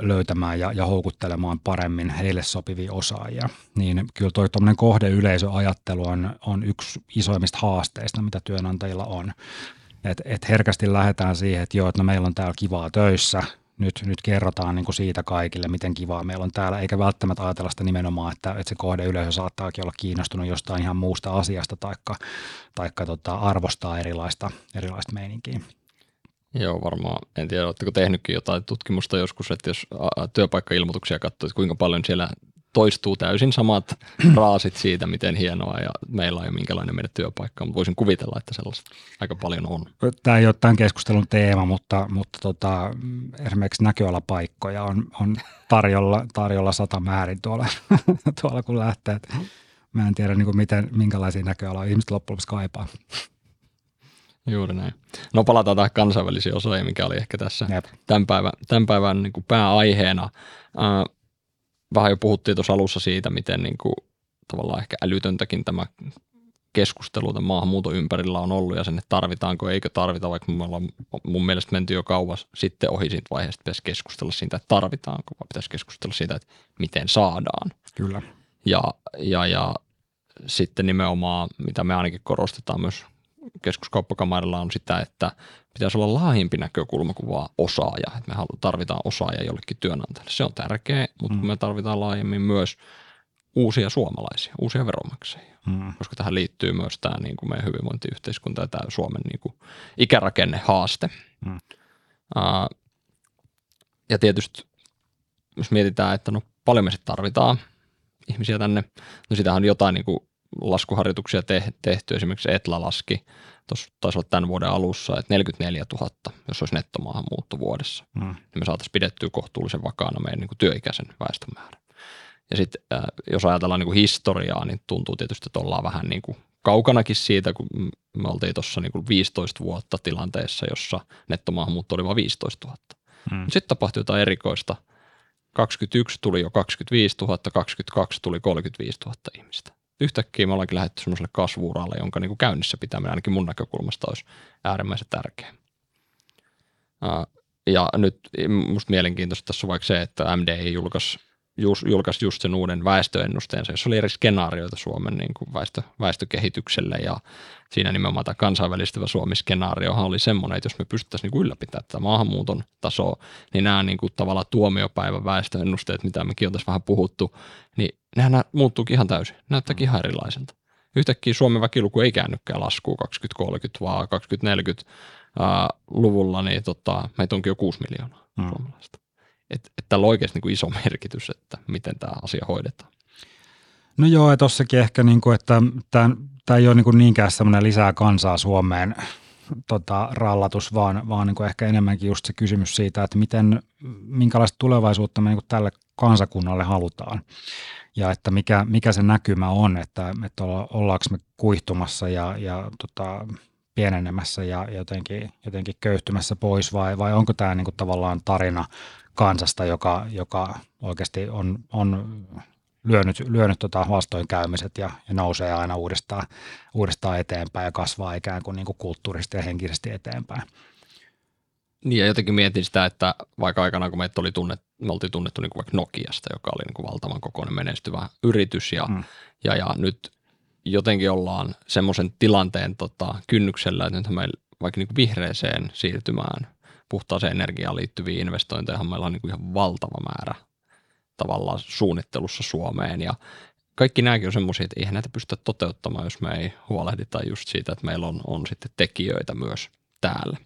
[SPEAKER 2] löytämään ja, ja houkuttelemaan paremmin heille sopivia osaajia. Niin kyllä toi kohdeyleisöajattelu on, on yksi isoimmista haasteista, mitä työnantajilla on. Et, et herkästi lähdetään siihen, että joo, että no meillä on täällä kivaa töissä, nyt, nyt kerrotaan niin kuin siitä kaikille, miten kivaa meillä on täällä, eikä välttämättä ajatella sitä nimenomaan, että, että se kohdeyleisö saattaakin olla kiinnostunut jostain ihan muusta asiasta taikka, taikka tota, arvostaa erilaista, erilaista meininkiä.
[SPEAKER 1] Joo, varmaan. En tiedä, oletteko tehnytkin jotain tutkimusta joskus, että jos työpaikkailmoituksia katsoo, että kuinka paljon siellä toistuu täysin samat raasit siitä, miten hienoa ja meillä on ja minkälainen meidän työpaikka, mutta voisin kuvitella, että sellaista aika paljon on.
[SPEAKER 2] Tämä ei ole tämän keskustelun teema, mutta, mutta tota, esimerkiksi näköalapaikkoja on, on tarjolla, tarjolla sata määrin tuolla, tuolla kun lähtee. Mä en tiedä, niin kuin miten, minkälaisia näköaloja ihmiset loppujen kaipaa.
[SPEAKER 1] Juuri näin. No palataan tähän kansainvälisiin osaajia, mikä oli ehkä tässä tämän päivän, tämän päivän niin kuin pääaiheena. Äh, vähän jo puhuttiin tuossa alussa siitä, miten niin kuin, tavallaan ehkä älytöntäkin tämä keskustelu tämän maahanmuuton ympärillä on ollut ja sen, että tarvitaanko, eikö tarvita, vaikka me ollaan mun mielestä menty jo kauas sitten ohi siitä vaiheesta, pitäisi keskustella siitä, että tarvitaanko, vai pitäisi keskustella siitä, että miten saadaan.
[SPEAKER 2] Kyllä.
[SPEAKER 1] Ja, ja, ja sitten nimenomaan, mitä me ainakin korostetaan myös keskuskauppakamarilla on sitä, että pitäisi olla laajempi näkökulma kuin vaan osaaja. Että me tarvitaan osaaja jollekin työnantajalle. Se on tärkeä, mutta mm. me tarvitaan laajemmin myös uusia suomalaisia, uusia veronmaksajia,
[SPEAKER 2] Mm.
[SPEAKER 1] koska tähän liittyy myös tämä niin kuin meidän hyvinvointiyhteiskunta ja tämä Suomen niin kuin ikärakennehaaste.
[SPEAKER 2] Mm.
[SPEAKER 1] Uh, ja tietysti jos mietitään, että no paljon me sitten tarvitaan ihmisiä tänne, no sitähän on jotain niin kuin laskuharjoituksia te- tehty, esimerkiksi Etla laski, taisi olla tämän vuoden alussa, että 44 000, jos olisi nettomaahanmuutto vuodessa,
[SPEAKER 2] Mm.
[SPEAKER 1] niin me saataisiin pidettyä kohtuullisen vakaana meidän niin kuin työikäisen väestön määrä. Ja sitten äh, jos ajatellaan niin kuin historiaa, niin tuntuu tietysti, että ollaan vähän niin kuin kaukanakin siitä, kun me oltiin tuossa niin kuin 15 vuotta tilanteessa, jossa nettomaahanmuutto oli vain 15 000.
[SPEAKER 2] Mm.
[SPEAKER 1] Sitten tapahtui jotain erikoista. 21 tuli jo 25 000, 22 tuli 35 000 ihmistä. Yhtäkkiä me ollaankin lähdetty semmoiselle kasvuuralle, jonka niin kuin käynnissä pitäminen ainakin mun näkökulmasta olisi äärimmäisen tärkeä. Ja nyt musta mielenkiintoista tässä on vaikka se, että MDI julkaisi just, julkaisi just sen uuden väestöennusteensa, jossa oli eri skenaarioita Suomen niin kuin väestö, väestökehitykselle ja siinä nimenomaan tämä kansainvälistyvä Suomi-skenaariohan oli semmoinen, että jos me pystyttäisiin niin ylläpitämään tätä maahanmuuton tasoa, niin nämä niin kuin tavallaan tuomiopäivän väestöennusteet, mitä mekin on tässä vähän puhuttu, niin nehän muuttuukin ihan täysin, näyttääkin ihan erilaiselta. Yhtäkkiä Suomen väkiluku ei käännykään laskuun 2030, vaan 2040 ää, luvulla, niin tota, meitä onkin jo 6 miljoonaa
[SPEAKER 2] Mm.
[SPEAKER 1] suomalaista. Että et tällä on oikeasti niin kuin iso merkitys, että miten tämä asia hoidetaan.
[SPEAKER 2] No joo, ja tossakin ehkä, niin kuin, että tämä ei ole niin kuin niinkään semmoinen lisää kansaa Suomeen tota, rallatus, vaan, vaan niin kuin ehkä enemmänkin just se kysymys siitä, että miten, minkälaista tulevaisuutta me niin kuin tälle kansakunnalle halutaan. Ja että mikä, mikä se näkymä on, että, että olla, ollaanko me kuihtumassa ja, ja tota, pienenemässä ja jotenkin, jotenkin köyhtymässä pois vai, vai onko tämä niin kuin tavallaan tarina kansasta, joka, joka oikeasti on, on lyönyt, lyönyt tota vastoinkäymiset ja, ja nousee aina uudestaan, uudestaan eteenpäin ja kasvaa ikään kuin, niin kuin kulttuurisesti ja henkisesti eteenpäin.
[SPEAKER 1] Niin ja jotenkin mietin sitä, että vaikka aikanaan kun meitä oli tunnet, me oltiin tunnettu niin kuin vaikka Nokiasta, joka oli niin kuin valtavan kokoinen menestyvä yritys ja, mm. ja, ja nyt jotenkin ollaan semmoisen tilanteen tota, kynnyksellä, että nyt meillä vaikka niin kuin vihreeseen siirtymään, puhtaaseen energiaan liittyviä investointeja, meillä on niin kuin ihan valtava määrä tavallaan suunnittelussa Suomeen ja kaikki nämäkin on semmoisia, että eihän näitä pystytä toteuttamaan, jos me ei huolehdita just siitä, että meillä on, on sitten tekijöitä myös täällä.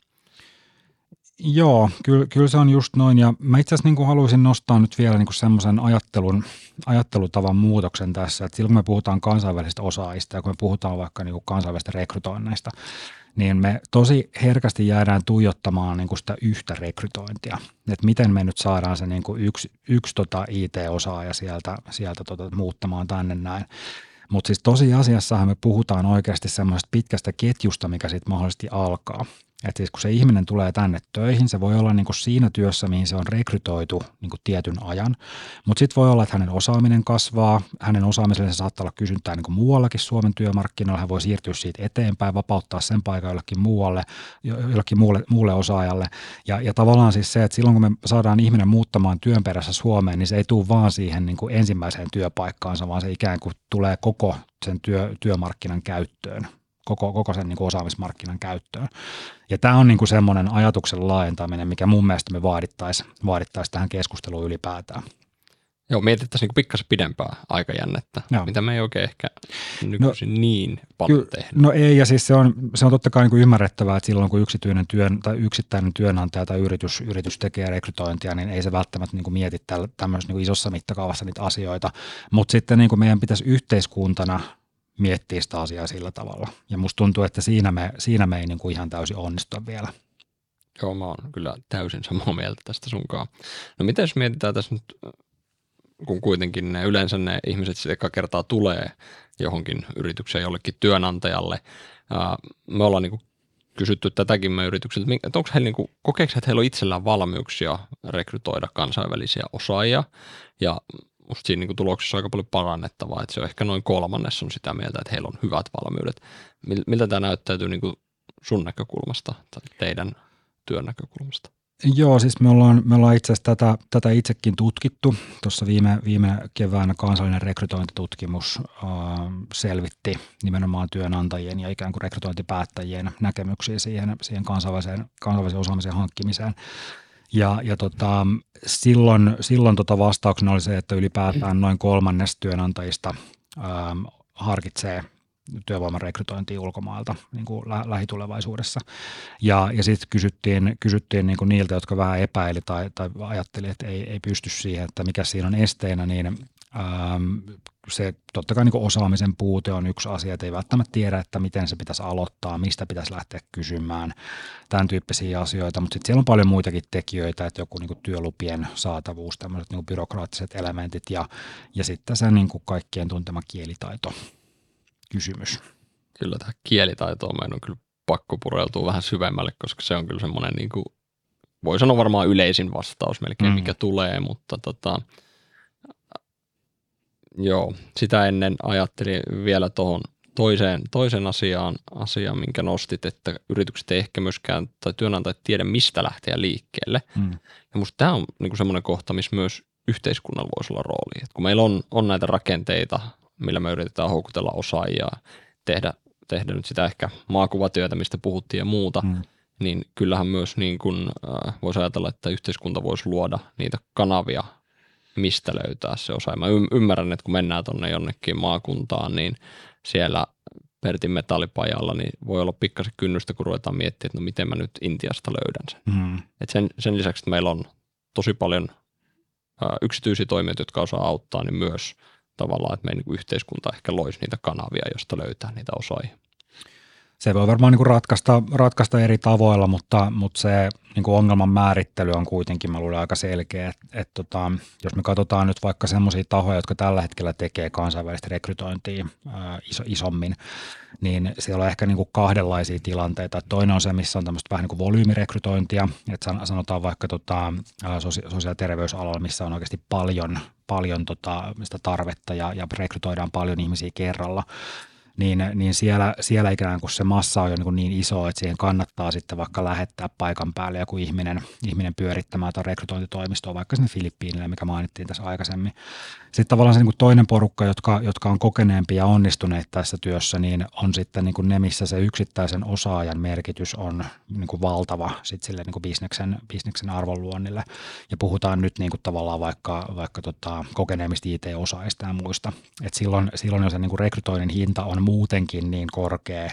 [SPEAKER 2] Joo, kyllä, kyllä se on just noin. Ja mä itse asiassa niin haluaisin nostaa nyt vielä niin semmoisen ajattelun, ajattelutavan muutoksen tässä, että silloin kun me puhutaan kansainvälisistä osaajista ja kun me puhutaan vaikka niin kansainvälisistä rekrytoinneista, niin me tosi herkästi jäädään tuijottamaan niin kuin sitä yhtä rekrytointia. Että miten me nyt saadaan se niin kuin yksi, yksi tota IT-osaaja sieltä, sieltä tota muuttamaan tänne näin. Mutta siis tosiasiassahan me puhutaan oikeasti semmoisesta pitkästä ketjusta, mikä sitten mahdollisesti alkaa. Että siis kun se ihminen tulee tänne töihin, se voi olla niin kuin siinä työssä, mihin se on rekrytoitu niin kuin tietyn ajan, mutta sitten voi olla, että hänen osaaminen kasvaa, hänen osaamiselleen saattaa olla kysyntää niin kuin muuallakin Suomen työmarkkinoilla, hän voi siirtyä siitä eteenpäin, vapauttaa sen paikan jollekin muualle, jollekin muulle, muulle osaajalle. Ja, ja tavallaan siis se, että silloin kun me saadaan ihminen muuttamaan työn perässä Suomeen, niin se ei tule vaan siihen niin kuin ensimmäiseen työpaikkaansa, vaan se ikään kuin tulee koko sen työ, työmarkkinan käyttöön koko, koko sen niin kuin osaamismarkkinan käyttöön. Ja tämä on niin kuin semmoinen ajatuksen laajentaminen, mikä mun mielestä me vaadittaisiin vaadittais tähän keskusteluun ylipäätään.
[SPEAKER 1] Joo, mietittäisiin niin pikkasen pidempää aikajännettä, Joo. mitä me ei oikein ehkä nykyisin no, niin paljon ky- tehdä.
[SPEAKER 2] No ei, ja siis se on, se on totta kai niin kuin ymmärrettävää, että silloin kun yksityinen työn, tai yksittäinen työnantaja tai yritys, yritys tekee rekrytointia, niin ei se välttämättä niin kuin mieti tämmöisessä niin isossa mittakaavassa niitä asioita. Mutta sitten niin kuin meidän pitäisi yhteiskuntana miettiä sitä asiaa sillä tavalla. Ja musta tuntuu, että siinä me, siinä me ei niin kuin ihan täysin onnistu vielä.
[SPEAKER 1] Joo, mä oon kyllä täysin samaa mieltä tästä sunkaan. No miten jos mietitään tässä nyt, kun kuitenkin ne yleensä ne ihmiset sitten eka kertaa tulee johonkin yritykseen jollekin työnantajalle. Me ollaan niin kuin kysytty tätäkin me yrityksiltä, että onko heillä, niin kuin, kokeeko että heillä on itsellään valmiuksia rekrytoida kansainvälisiä osaajia ja musta siinä niin tuloksessa aika paljon parannettavaa, että se on ehkä noin kolmannes on sitä mieltä, että heillä on hyvät valmiudet. Miltä tämä näyttäytyy niin sun näkökulmasta tai teidän työn näkökulmasta?
[SPEAKER 2] Joo, siis me ollaan, me ollaan itse asiassa tätä, tätä itsekin tutkittu. Tuossa viime, viime keväänä kansallinen rekrytointitutkimus äh, selvitti nimenomaan työnantajien ja ikään kuin rekrytointipäättäjien näkemyksiä siihen, siihen kansainväliseen, kansainvälisen osaamisen hankkimiseen. Ja, ja tota, silloin, silloin tota vastauksena oli se, että ylipäätään noin kolmannes työnantajista ähm, harkitsee työvoiman rekrytointia ulkomailta niin kuin lä- lähitulevaisuudessa. Ja, ja sitten kysyttiin, kysyttiin niin kuin niiltä, jotka vähän epäili tai, tai ajatteli, että ei, ei pysty siihen, että mikä siinä on esteenä, niin ähm, se totta kai niin osaamisen puute on yksi asia, että ei välttämättä tiedä, että miten se pitäisi aloittaa, mistä pitäisi lähteä kysymään, tämän tyyppisiä asioita, mutta sitten siellä on paljon muitakin tekijöitä, että joku niin työlupien saatavuus, tämmöiset niin byrokraattiset elementit ja, ja sitten se niin kaikkien tuntema kielitaito kysymys.
[SPEAKER 1] Kyllä tähän kielitaitoon meidän on kyllä pakko pureutua vähän syvemmälle, koska se on kyllä semmoinen, niin kuin, voi sanoa varmaan yleisin vastaus melkein, mm. mikä tulee, mutta tota, joo, sitä ennen ajattelin vielä tuohon toiseen, toiseen asiaan, asiaan, minkä nostit, että yritykset ei ehkä myöskään, tai työnantajat tiedä, mistä lähteä liikkeelle. Mm. Ja musta tämä on niin semmoinen kohta, missä myös yhteiskunnalla voisi olla rooli. Et kun meillä on, on näitä rakenteita, millä me yritetään houkutella osaajia, tehdä, tehdä nyt sitä ehkä maakuvatyötä, mistä puhuttiin ja muuta, mm. niin kyllähän myös niin kuin, äh, voisi ajatella, että yhteiskunta voisi luoda niitä kanavia, mistä löytää se osaaja. Mä ymmärrän, että kun mennään tuonne jonnekin maakuntaan, niin siellä Pertin metallipajalla, niin voi olla pikkasen kynnystä, kun ruvetaan miettimään, että no miten mä nyt Intiasta löydän sen. Mm. Et sen, sen lisäksi, että meillä on tosi paljon ä, yksityisiä toimijoita, jotka osaa auttaa, niin myös – tavallaan, että meidän niin yhteiskunta ehkä loisi niitä kanavia, josta löytää niitä osaajia.
[SPEAKER 2] Se voi varmaan niin kuin ratkaista, ratkaista eri tavoilla, mutta, mutta se niin kuin ongelman määrittely on kuitenkin, mä luulen, aika selkeä. Et, et tota, jos me katsotaan nyt vaikka semmoisia tahoja, jotka tällä hetkellä tekee kansainvälistä rekrytointia ää, iso, isommin, niin siellä on ehkä niin kuin kahdenlaisia tilanteita. Toinen on se, missä on tämmöistä vähän niin kuin volyymirekrytointia, että sanotaan vaikka tota, sosiaali- ja terveysalalla, missä on oikeasti paljon, paljon tota, sitä tarvetta ja, ja rekrytoidaan paljon ihmisiä kerralla niin, niin siellä, siellä ikään kuin se massa on jo niin, niin iso, että siihen kannattaa sitten vaikka lähettää paikan päälle joku ihminen, ihminen pyörittämään tai rekrytointitoimistoa vaikka sinne Filippiinille, mikä mainittiin tässä aikaisemmin. Sitten tavallaan se niin kuin toinen porukka, jotka, jotka on kokeneempia ja onnistuneet tässä työssä, niin on sitten niin kuin ne, missä se yksittäisen osaajan merkitys on niin kuin valtava sitten sille niin kuin bisneksen, bisneksen arvonluonnille. Ja puhutaan nyt niin kuin tavallaan vaikka, vaikka tota, kokeneemmista IT-osaajista ja muista. Et silloin, silloin jo se niin kuin rekrytoinnin hinta on muutenkin niin korkea,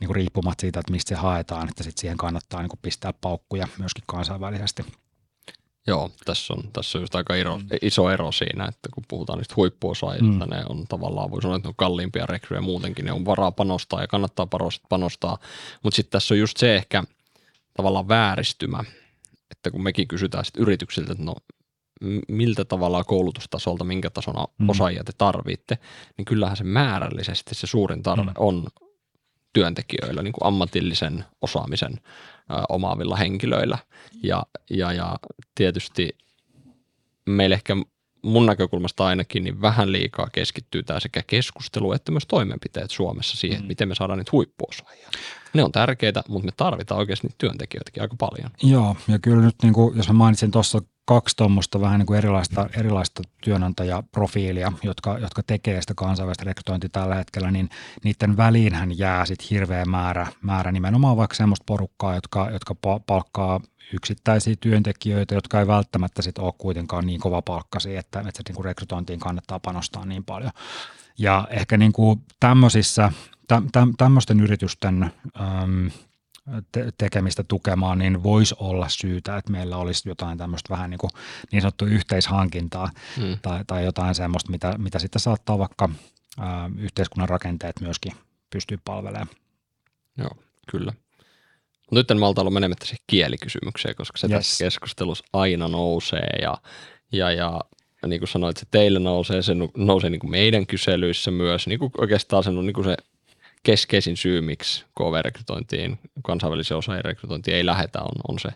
[SPEAKER 2] niin kuin riippumatta siitä, että mistä se haetaan, että sitten siihen kannattaa niin kuin pistää paukkuja myöskin kansainvälisesti.
[SPEAKER 1] Joo, tässä on, tässä on just aika ero, mm. iso ero siinä, että kun puhutaan niistä huippuosaajista, mm. ne on tavallaan, voi sanoa, että ne on kalliimpia rekryjä muutenkin, ne on varaa panostaa ja kannattaa panostaa, mutta sitten tässä on just se ehkä tavallaan vääristymä, että kun mekin kysytään sitten yrityksiltä, että no miltä tavalla koulutustasolta, minkä tason mm. osaajia te tarvitte, niin kyllähän se määrällisesti se suurin tarve mm. on työntekijöillä, niin kuin ammatillisen osaamisen omaavilla henkilöillä. Ja, ja, ja tietysti meillä ehkä mun näkökulmasta ainakin niin vähän liikaa keskittyy tämä sekä keskustelu että myös toimenpiteet Suomessa siihen, mm. että miten me saadaan niitä huippuosaajia. Ne on tärkeitä, mutta me tarvitaan oikeasti niitä työntekijöitäkin aika paljon.
[SPEAKER 2] Joo, ja kyllä nyt niin kuin, jos mä mainitsin tuossa kaksi tuommoista vähän niin kuin erilaista, erilaista työnantajaprofiilia, jotka, jotka tekee sitä kansainvälistä rekrytointia tällä hetkellä, niin niiden väliinhän jää sitten hirveä määrä, määrä nimenomaan vaikka semmoista porukkaa, jotka, jotka palkkaa yksittäisiä työntekijöitä, jotka ei välttämättä sit ole kuitenkaan niin kova palkkasi, että, että se niin kuin rekrytointiin kannattaa panostaa niin paljon. Ja ehkä niin kuin tämmöisissä, tä, tä, tämmöisten yritysten äm, te- tekemistä tukemaan, niin voisi olla syytä, että meillä olisi jotain tämmöistä vähän niin, kuin niin sanottua yhteishankintaa hmm. tai, tai jotain semmoista, mitä, mitä sitten saattaa vaikka ää, yhteiskunnan rakenteet myöskin pystyä palvelemaan.
[SPEAKER 1] Joo, kyllä. Nyt en malta olla menemättä siihen kielikysymykseen, koska se yes. tässä keskustelussa aina nousee ja, ja, ja niin kuin sanoit, se teille nousee, se nousee niin kuin meidän kyselyissä myös, niin kuin oikeastaan se on niin kuin se keskeisin syy, miksi KV-rekrytointiin, kansainvälisen osaajien rekrytointiin ei lähetä, on, on se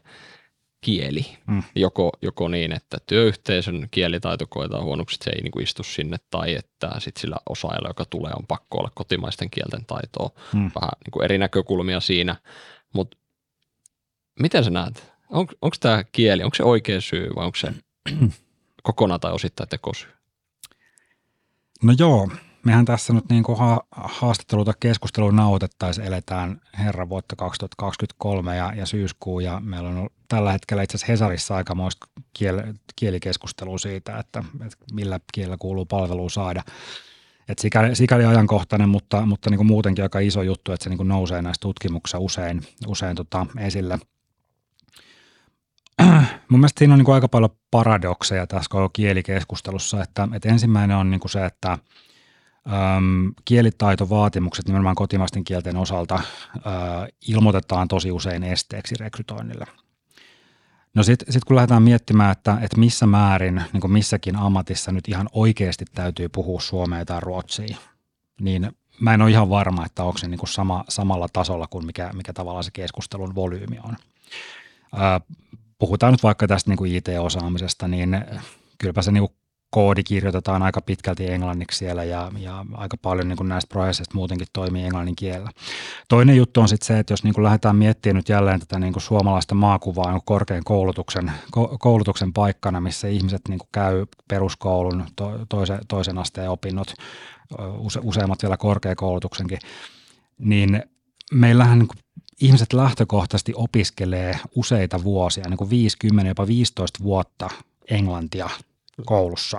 [SPEAKER 1] kieli. Mm. Joko, joko niin, että työyhteisön kielitaito koetaan huonoksi, että se ei niin istu sinne, tai että sit sillä osaajalla, joka tulee, on pakko olla kotimaisten kielten taitoa. Mm. Vähän niin kuin eri näkökulmia siinä. Mutta miten sä näet? On, onko tämä kieli, onko se oikea syy vai onko se kokonaan tai osittain tekosyy?
[SPEAKER 2] No joo, mehän tässä nyt niin kuin ha- haastatteluta tai nautettaisiin eletään herran vuotta 2023 ja, ja syyskuu ja meillä on tällä hetkellä itse asiassa Hesarissa aikamoista kiel- kielikeskustelua siitä, että, että millä kielellä kuuluu palvelua saada. Et sikäli, sikäli ajankohtainen, mutta, mutta niin kuin muutenkin aika iso juttu, että se niin kuin nousee näissä tutkimuksissa usein, usein tota esille. Mun mielestä siinä on niin kuin aika paljon paradokseja tässä kielikeskustelussa, että, että ensimmäinen on niin kuin se, että äm, kielitaitovaatimukset nimenomaan kotimaisten kielten osalta ä, ilmoitetaan tosi usein esteeksi rekrytoinnille – No sitten sit kun lähdetään miettimään, että, että missä määrin niin missäkin ammatissa nyt ihan oikeasti täytyy puhua suomea tai ruotsia, niin mä en ole ihan varma, että onko se niin kuin sama, samalla tasolla kuin mikä, mikä tavallaan se keskustelun volyymi on. Ää, puhutaan nyt vaikka tästä niin kuin IT-osaamisesta, niin kylläpä se niin kuin koodi kirjoitetaan aika pitkälti englanniksi siellä ja, ja aika paljon niin kuin näistä prosesseista muutenkin toimii englannin kielellä. Toinen juttu on sitten se, että jos niin kuin lähdetään miettimään nyt jälleen tätä niin kuin suomalaista maakuvaa niin korkean koulutuksen, koulutuksen paikkana, missä ihmiset niin kuin käy peruskoulun, to, toisen, toisen asteen opinnot, use, useimmat vielä korkeakoulutuksenkin, niin meillähän niin kuin ihmiset lähtökohtaisesti opiskelee useita vuosia, niin kuin 50, jopa 15 vuotta englantia koulussa.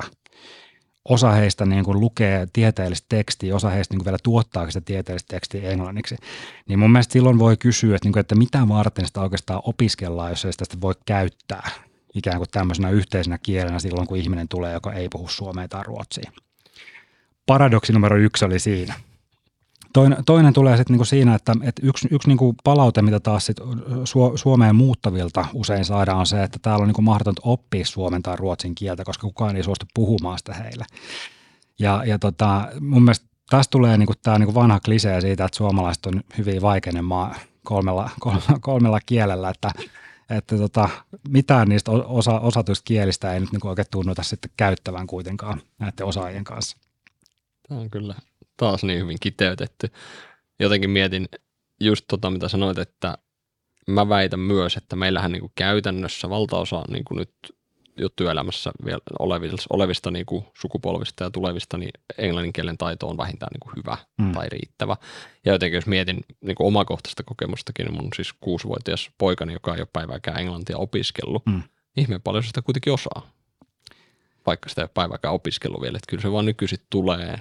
[SPEAKER 2] Osa heistä niin kuin lukee tieteellistä tekstiä, osa heistä niin kuin vielä tuottaa sitä tieteellistä tekstiä englanniksi. Niin mun mielestä silloin voi kysyä, että, niin kuin, että mitä varten sitä oikeastaan opiskellaan, jos ei sitä voi käyttää ikään kuin tämmöisenä yhteisenä kielenä silloin, kun ihminen tulee, joka ei puhu suomea tai ruotsia. Paradoksi numero yksi oli siinä – Toinen, toinen tulee sitten niinku siinä, että, että yksi, yksi niinku palaute, mitä taas sit Suomeen muuttavilta usein saadaan, on se, että täällä on niinku mahdotonta oppia suomen tai ruotsin kieltä, koska kukaan ei suostu puhumaan sitä heille. Ja, ja tota, mun mielestä tästä tulee niinku tämä niinku vanha klisee siitä, että suomalaiset on hyvin vaikeinen maa kolmella, kolmella, kolmella kielellä, että että tota, mitään niistä osa, osatuista kielistä ei nyt niinku oikein tunnuta sitten käyttävän kuitenkaan näiden osaajien kanssa.
[SPEAKER 1] Tämä on kyllä taas niin hyvin kiteytetty. Jotenkin mietin just tota, mitä sanoit, että mä väitän myös, että meillähän niin kuin käytännössä valtaosa niin kuin nyt jo työelämässä vielä olevista, olevista niin kuin sukupolvista ja tulevista, niin englannin kielen taito on vähintään niin kuin hyvä mm. tai riittävä. Ja jotenkin jos mietin niin kuin omakohtaista kokemustakin, niin mun siis kuusivuotias poikani, joka ei ole päivääkään englantia opiskellut, mm. ihmeen paljon sitä kuitenkin osaa. Vaikka sitä ei ole päivääkään opiskellut vielä, että kyllä se vaan nykyisin tulee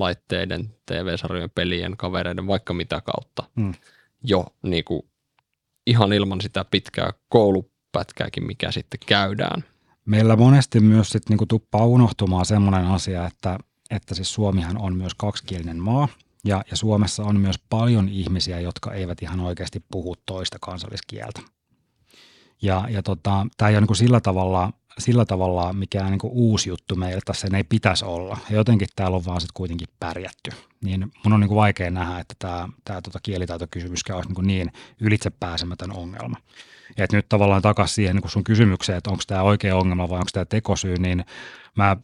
[SPEAKER 1] laitteiden, TV-sarjojen, pelien, kavereiden, vaikka mitä kautta mm. jo niin kuin, ihan ilman sitä pitkää koulupätkääkin, mikä sitten käydään.
[SPEAKER 2] Meillä monesti myös sit niin tuppaa unohtumaan semmoinen asia, että, että siis Suomihan on myös kaksikielinen maa, ja, ja Suomessa on myös paljon ihmisiä, jotka eivät ihan oikeasti puhu toista kansalliskieltä. Ja, ja tota, tämä ei ole niin sillä tavalla sillä tavalla mikään niin uusi juttu meille, että sen ei pitäisi olla. Ja jotenkin täällä on vaan sitten kuitenkin pärjätty. Niin mun on niin kuin vaikea nähdä, että tämä, tämä tota kielitaitokysymyskään olisi niin, niin ylitsepääsemätön ongelma. Ja että nyt tavallaan takaisin siihen niin sun kysymykseen, että onko tämä oikea ongelma vai onko tämä tekosyy, niin mä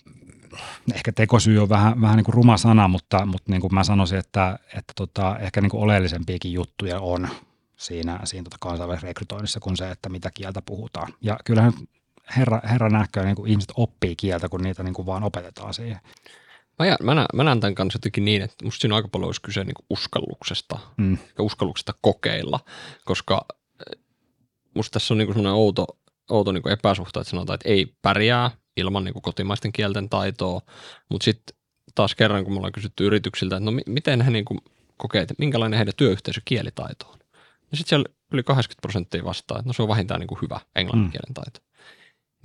[SPEAKER 2] ehkä tekosyy on vähän, vähän niin kuin ruma sana, mutta, mutta niin kuin mä sanoisin, että, että tota, ehkä niin kuin oleellisempiakin juttuja on siinä, siinä tota kansainvälisessä rekrytoinnissa kuin se, että mitä kieltä puhutaan. Ja kyllähän herra, herra näkö, niin kuin ihmiset oppii kieltä, kun niitä niin kuin vaan opetetaan siihen.
[SPEAKER 1] Mä, jään, mä, näen, mä näen tämän kanssa jotenkin niin, että musta siinä aika paljon olisi kyse niin kuin uskalluksesta mm. ja uskalluksesta kokeilla, koska eh, musta tässä on niin kuin sellainen outo, outo niin kuin epäsuhta, että sanotaan, että ei pärjää ilman niin kuin kotimaisten kielten taitoa, mutta sitten taas kerran, kun me ollaan kysytty yrityksiltä, että no miten he niin kuin kokee, että minkälainen heidän työyhteisö kielitaito on. Ja sitten siellä yli 80 prosenttia vastaa, että no se on vähintään niin kuin hyvä englannin mm. kielen taito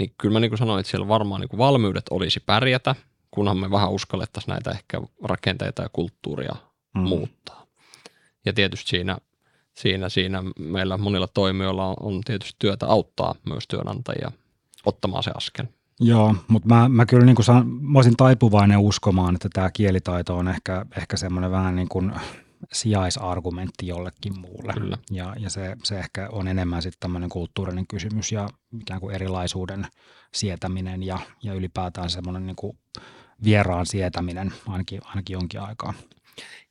[SPEAKER 1] niin kyllä mä niin kuin sanoin, että siellä varmaan niin kuin valmiudet olisi pärjätä, kunhan me vähän uskallettaisiin näitä ehkä rakenteita ja kulttuuria mm. muuttaa. Ja tietysti siinä, siinä, siinä meillä monilla toimijoilla on, on tietysti työtä auttaa myös työnantajia ottamaan se askel.
[SPEAKER 2] Joo, mutta mä, mä kyllä niin kuin saan, mä olisin taipuvainen uskomaan, että tämä kielitaito on ehkä, ehkä semmoinen vähän niin kuin sijaisargumentti jollekin muulle. Kyllä. Ja, ja se, se ehkä on enemmän sitten tämmöinen kulttuurinen kysymys ja ikään kuin erilaisuuden sietäminen ja, ja ylipäätään semmoinen niin kuin vieraan sietäminen ainakin, ainakin jonkin aikaa.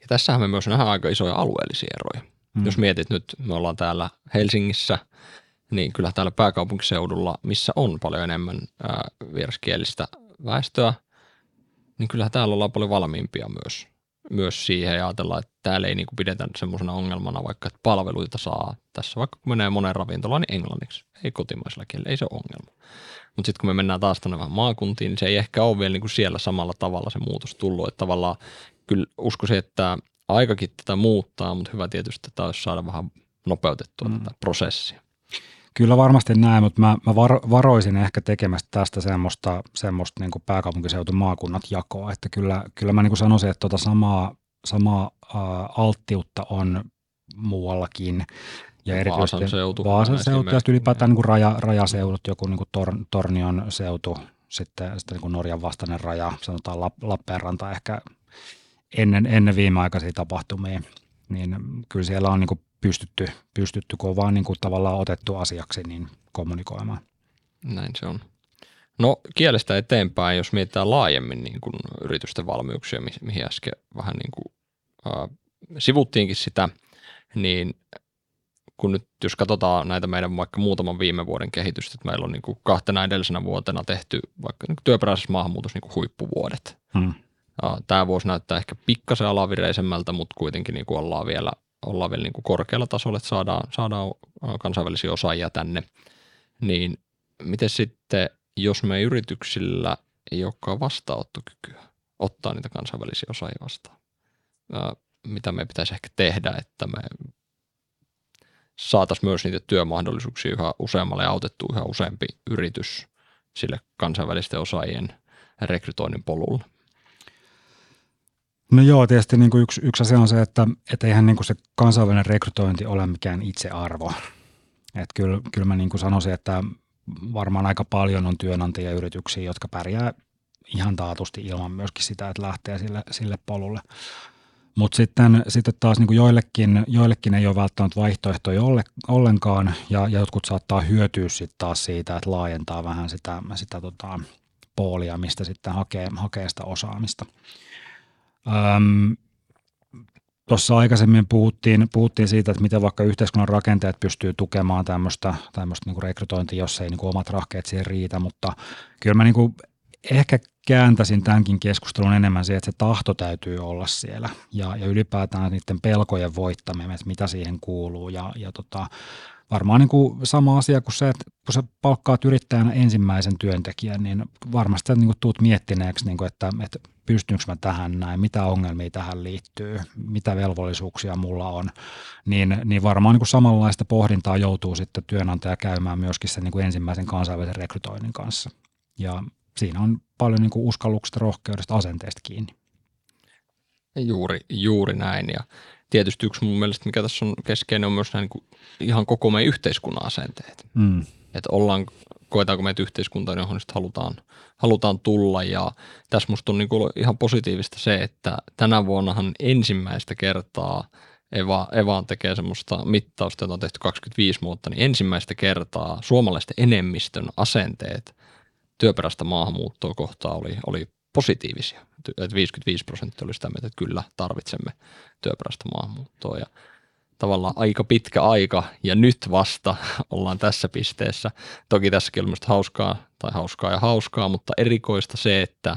[SPEAKER 1] Ja tässähän me myös nähdään aika isoja alueellisia eroja. Mm. Jos mietit nyt, me ollaan täällä Helsingissä, niin kyllä täällä pääkaupunkiseudulla, missä on paljon enemmän ää, vieraskielistä väestöä, niin kyllähän täällä ollaan paljon valmiimpia myös, myös siihen ja ajatellaan, että täällä ei niin kuin pidetä semmoisena ongelmana vaikka, että palveluita saa tässä, vaikka kun menee moneen ravintolaan, niin englanniksi, ei kotimaisella kielellä, ei se ongelma. Mutta sitten kun me mennään taas tuonne vähän maakuntiin, niin se ei ehkä ole vielä niin kuin siellä samalla tavalla se muutos tullut, että tavallaan kyllä uskoisin, että aikakin tätä muuttaa, mutta hyvä tietysti, että olisi saada vähän nopeutettua mm. tätä prosessia.
[SPEAKER 2] Kyllä varmasti näin, mutta mä, mä varoisin ehkä tekemästä tästä semmoista, semmoista niin kuin pääkaupunkiseutu maakunnat jakoa, että kyllä, kyllä mä niin kuin sanoisin, että tuota samaa, samaa äh, alttiutta on muuallakin.
[SPEAKER 1] Ja erityisesti Vaasan seutu.
[SPEAKER 2] Vaasan seutu ja ylipäätään niin kuin raja, rajaseudut, joku niin kuin Tor, Tornion seutu, sitten, sitten niin kuin Norjan vastainen raja, sanotaan Lappeenranta ehkä ennen, ennen viimeaikaisia tapahtumia, niin kyllä siellä on niin kuin pystytty, pystytty kun on vaan niin kuin tavallaan otettu asiaksi niin kommunikoimaan.
[SPEAKER 1] Näin se on. No kielestä eteenpäin, jos mietitään laajemmin niin kuin yritysten valmiuksia, mihin äsken vähän niin kuin, äh, sivuttiinkin sitä, niin kun nyt jos katsotaan näitä meidän vaikka muutaman viime vuoden kehitystä, että meillä on niin kuin kahtena edellisenä vuotena tehty vaikka niin työperäisessä maahanmuutossa niin kuin huippuvuodet. Hmm. Tämä vuosi näyttää ehkä pikkasen alavireisemmältä, mutta kuitenkin niin kuin ollaan vielä ollaan vielä niin kuin korkealla tasolla, että saadaan, saadaan kansainvälisiä osaajia tänne, niin miten sitten, jos me yrityksillä ei olekaan vastaanottokykyä ottaa niitä kansainvälisiä osaajia vastaan, mitä me pitäisi ehkä tehdä, että me saataisiin myös niitä työmahdollisuuksia yhä useammalle ja autettu yhä useampi yritys sille kansainvälisten osaajien rekrytoinnin polulle.
[SPEAKER 2] No joo, tietysti niin kuin yksi, yksi asia on se, että, että eihän niin kuin se kansainvälinen rekrytointi ole mikään itsearvo. Että kyllä, kyllä mä niin kuin sanoisin, että varmaan aika paljon on työnantajayrityksiä, jotka pärjää ihan taatusti ilman myöskin sitä, että lähtee sille, sille polulle. Mutta sitten, sitten taas niin kuin joillekin, joillekin ei ole välttämättä vaihtoehtoja olle, ollenkaan ja, ja jotkut saattaa hyötyä sitten taas siitä, että laajentaa vähän sitä, sitä tota, poolia, mistä sitten hakee, hakee sitä osaamista. Öm, Tuossa aikaisemmin puhuttiin, puhuttiin siitä, että miten vaikka yhteiskunnan rakenteet pystyy tukemaan tämmöistä, tämmöistä niin rekrytointia, jos ei niin kuin omat rahkeet siihen riitä, mutta kyllä mä niin kuin ehkä kääntäisin tämänkin keskustelun enemmän siihen, että se tahto täytyy olla siellä ja, ja ylipäätään niiden pelkojen voittaminen, että mitä siihen kuuluu ja, ja tota, varmaan niin kuin sama asia kuin se, että kun sä palkkaat yrittäjänä ensimmäisen työntekijän, niin varmasti niin kuin tuut miettineeksi, niin kuin, että, että pystynkö mä tähän näin, mitä ongelmia tähän liittyy, mitä velvollisuuksia mulla on, niin, niin varmaan niin kuin samanlaista pohdintaa joutuu sitten työnantaja käymään myöskin sen niin kuin ensimmäisen kansainvälisen rekrytoinnin kanssa. Ja siinä on paljon niin kuin uskalluksesta, rohkeudesta, asenteesta kiinni.
[SPEAKER 1] Juuri, juuri näin ja tietysti yksi mun mielestä, mikä tässä on keskeinen, on myös nämä niin kuin ihan koko meidän yhteiskunnan asenteet. Mm. Että ollaan, koetaanko meitä yhteiskuntaan, johon sitten halutaan, halutaan tulla. Ja tässä musta on niin ihan positiivista se, että tänä vuonnahan ensimmäistä kertaa Eva, Eva tekee semmoista mittausta, jota on tehty 25 vuotta, niin ensimmäistä kertaa suomalaisten enemmistön asenteet työperäistä maahanmuuttoa kohtaan oli, oli positiivisia. Että 55 prosenttia oli sitä mieltä, että kyllä tarvitsemme työperäistä maahanmuuttoa ja tavallaan aika pitkä aika ja nyt vasta ollaan tässä pisteessä. Toki tässäkin on hauskaa tai hauskaa ja hauskaa, mutta erikoista se, että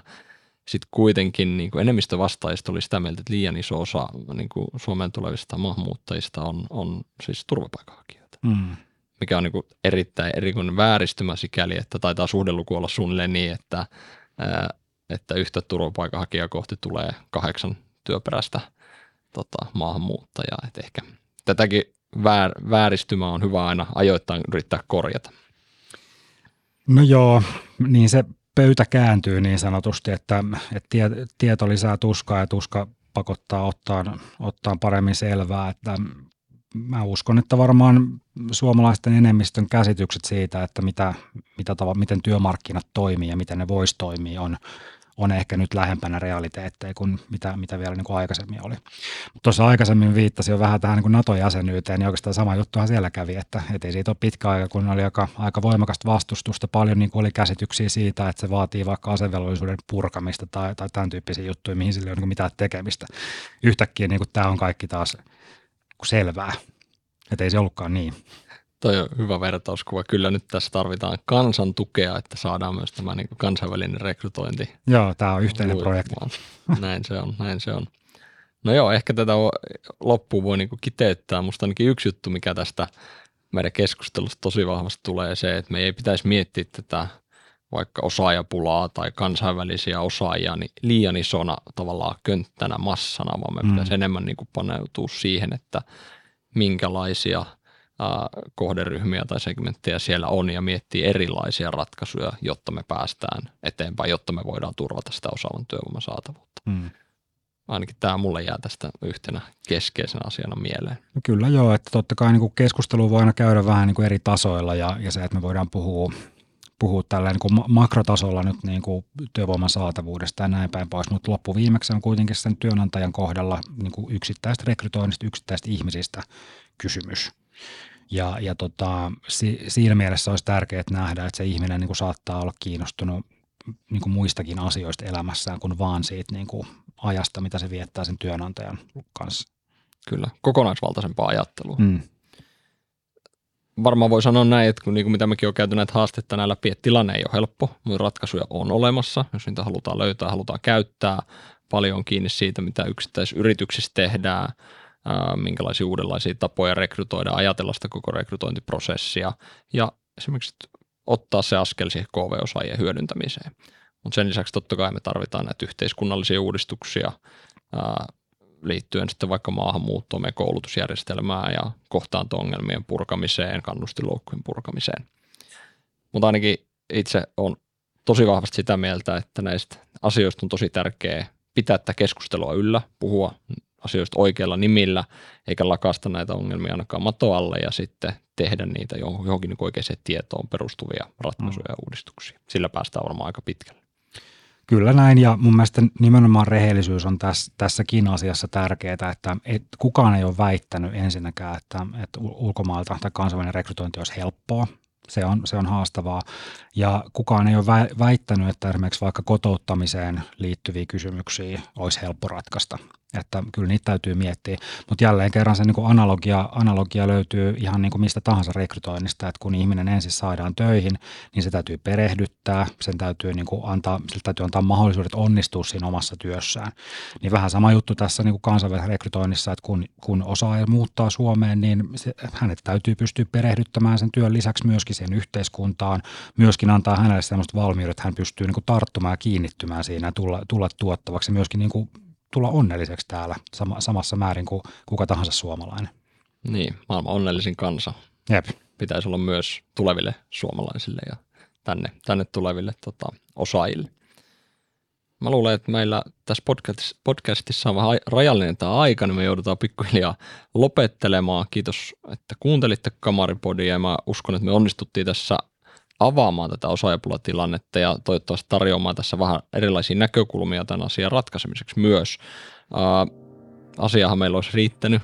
[SPEAKER 1] sitten kuitenkin niin kuin enemmistö vastaajista oli sitä mieltä, että liian iso osa niin kuin Suomeen tulevista maahanmuuttajista on, on siis turvapaikanhakijoita. Mm. Mikä on niin kuin erittäin erikoinen vääristymä sikäli, että taitaa suhdeluku olla suunnilleen niin, että ää, että yhtä turvapaikanhakijaa kohti tulee kahdeksan työperäistä tota, maahanmuuttajaa. Et ehkä tätäkin väär, vääristymää on hyvä aina ajoittain yrittää korjata.
[SPEAKER 2] No joo, niin se pöytä kääntyy niin sanotusti, että, että tie, tieto lisää tuskaa ja tuska pakottaa ottaa, ottaa paremmin selvää, että mä uskon, että varmaan suomalaisten enemmistön käsitykset siitä, että mitä, mitä tava, miten työmarkkinat toimii ja miten ne voisi toimia, on, on ehkä nyt lähempänä realiteetteja kuin mitä, mitä vielä niin kuin aikaisemmin oli. Tuossa aikaisemmin viittasi jo vähän tähän niin kuin NATO-jäsenyyteen, niin oikeastaan sama juttuhan siellä kävi, että, että ei siitä ole pitkä aika, kun oli aika, aika voimakasta vastustusta. Paljon niin kuin oli käsityksiä siitä, että se vaatii vaikka asevelvollisuuden purkamista tai, tai tämän tyyppisiä juttuja, mihin sillä ei ole niin mitään tekemistä. Yhtäkkiä niin kuin tämä on kaikki taas selvää, että ei se ollutkaan niin.
[SPEAKER 1] Toi on hyvä vertauskuva. Kyllä nyt tässä tarvitaan kansan tukea, että saadaan myös tämä niin kansainvälinen rekrytointi.
[SPEAKER 2] Joo, tämä on yhteinen projekti.
[SPEAKER 1] Näin se on, näin se on. No joo, ehkä tätä loppuun voi niin kiteyttää. Musta ainakin yksi juttu, mikä tästä meidän keskustelusta tosi vahvasti tulee se, että me ei pitäisi miettiä tätä vaikka osaajapulaa tai kansainvälisiä osaajia niin liian isona tavallaan könttänä massana, vaan me mm. pitäisi enemmän niin paneutua siihen, että minkälaisia kohderyhmiä tai segmenttejä siellä on ja miettiä erilaisia ratkaisuja, jotta me päästään eteenpäin, jotta me voidaan turvata sitä osaavan työvoiman saatavuutta. Mm. Ainakin tämä mulle jää tästä yhtenä keskeisenä asiana mieleen.
[SPEAKER 2] No kyllä joo, että totta kai niin keskustelu voi aina käydä vähän niin kuin eri tasoilla ja, ja se, että me voidaan puhua puhua tällä niin kuin makrotasolla nyt niin kuin työvoiman saatavuudesta ja näin päin pois, mutta loppuviimeksi on kuitenkin sen työnantajan kohdalla niin kuin yksittäistä rekrytoinnista, yksittäistä ihmisistä kysymys. Ja, ja tota, si, siinä mielessä olisi tärkeää nähdä, että se ihminen niin kuin saattaa olla kiinnostunut niin kuin muistakin asioista elämässään kuin vaan siitä niin kuin ajasta, mitä se viettää sen työnantajan kanssa.
[SPEAKER 1] Kyllä, kokonaisvaltaisempaa ajattelua. Mm varmaan voi sanoa näin, että kun, niin kuin mitä mekin on käyty näitä haastetta näillä läpi, että tilanne ei ole helppo, mutta ratkaisuja on olemassa, jos niitä halutaan löytää, halutaan käyttää. Paljon on kiinni siitä, mitä yksittäisyrityksissä tehdään, minkälaisia uudenlaisia tapoja rekrytoida, ajatella sitä koko rekrytointiprosessia ja esimerkiksi ottaa se askel siihen KV-osaajien hyödyntämiseen. Mutta sen lisäksi totta kai me tarvitaan näitä yhteiskunnallisia uudistuksia, ää, liittyen sitten vaikka maahanmuuttoon, meidän koulutusjärjestelmään ja kohtaanto-ongelmien purkamiseen, kannustiloukkujen purkamiseen. Mutta ainakin itse on tosi vahvasti sitä mieltä, että näistä asioista on tosi tärkeää pitää tätä keskustelua yllä, puhua asioista oikeilla nimillä, eikä lakasta näitä ongelmia ainakaan matoalle ja sitten tehdä niitä johonkin niin oikeaan tietoon perustuvia ratkaisuja ja uudistuksia. Sillä päästään varmaan aika pitkälle.
[SPEAKER 2] Kyllä näin ja mun mielestä nimenomaan rehellisyys on tässä, tässäkin asiassa tärkeää, että et, kukaan ei ole väittänyt ensinnäkään, että, että ulkomaalta tai kansainvälinen rekrytointi olisi helppoa. Se on, se on haastavaa ja kukaan ei ole väittänyt, että esimerkiksi vaikka kotouttamiseen liittyviä kysymyksiä olisi helppo ratkaista. Että kyllä niitä täytyy miettiä. Mutta jälleen kerran se niin kuin analogia, analogia löytyy ihan niin kuin mistä tahansa rekrytoinnista, että kun ihminen ensin saadaan töihin, niin se täytyy perehdyttää, sen täytyy, niin kuin antaa, sille täytyy antaa mahdollisuudet onnistua siinä omassa työssään. Niin vähän sama juttu tässä niin kuin kansainvälisessä rekrytoinnissa, että kun, kun osaaja muuttaa Suomeen, niin se, hänet täytyy pystyä perehdyttämään sen työn lisäksi myöskin siihen yhteiskuntaan, myöskin antaa hänelle sellaiset valmiudet, että hän pystyy niin kuin tarttumaan ja kiinnittymään siinä ja tulla, tulla tuottavaksi myöskin niin kuin tulla onnelliseksi täällä sama, samassa määrin kuin kuka tahansa suomalainen.
[SPEAKER 1] Niin, maailman onnellisin kansa.
[SPEAKER 2] Jep.
[SPEAKER 1] Pitäisi olla myös tuleville suomalaisille ja tänne, tänne tuleville tota, osaajille. Mä luulen, että meillä tässä podcastissa on vähän rajallinen tämä aika, niin me joudutaan pikkuhiljaa lopettelemaan. Kiitos, että kuuntelitte Kamaripodia ja mä uskon, että me onnistuttiin tässä avaamaan tätä osaajapulatilannetta ja toivottavasti tarjoamaan tässä vähän erilaisia näkökulmia tämän asian ratkaisemiseksi myös. Uh, asiahan meillä olisi riittänyt,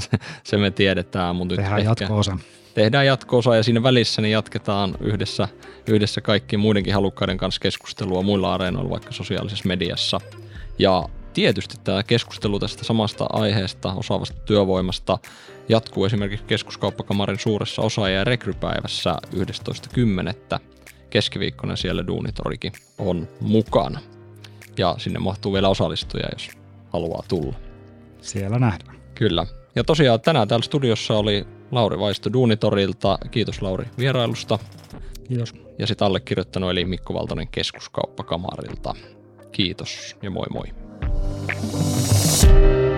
[SPEAKER 1] se me tiedetään. Mutta
[SPEAKER 2] tehdään jatko-osa.
[SPEAKER 1] Tehdään jatko-osa ja siinä välissä niin jatketaan yhdessä, yhdessä kaikkien muidenkin halukkaiden kanssa keskustelua muilla areenoilla, vaikka sosiaalisessa mediassa. Ja tietysti tämä keskustelu tästä samasta aiheesta, osaavasta työvoimasta, jatkuu esimerkiksi keskuskauppakamarin suuressa osaaja- ja rekrypäivässä 11.10. Keskiviikkona siellä Duunitorikin on mukana. Ja sinne mahtuu vielä osallistuja, jos haluaa tulla.
[SPEAKER 2] Siellä nähdään.
[SPEAKER 1] Kyllä. Ja tosiaan tänään täällä studiossa oli Lauri Vaisto Duunitorilta. Kiitos Lauri vierailusta.
[SPEAKER 2] Kiitos.
[SPEAKER 1] Ja sitten allekirjoittanut eli Mikko Valtonen keskuskauppakamarilta. Kiitos ja moi moi. Thank you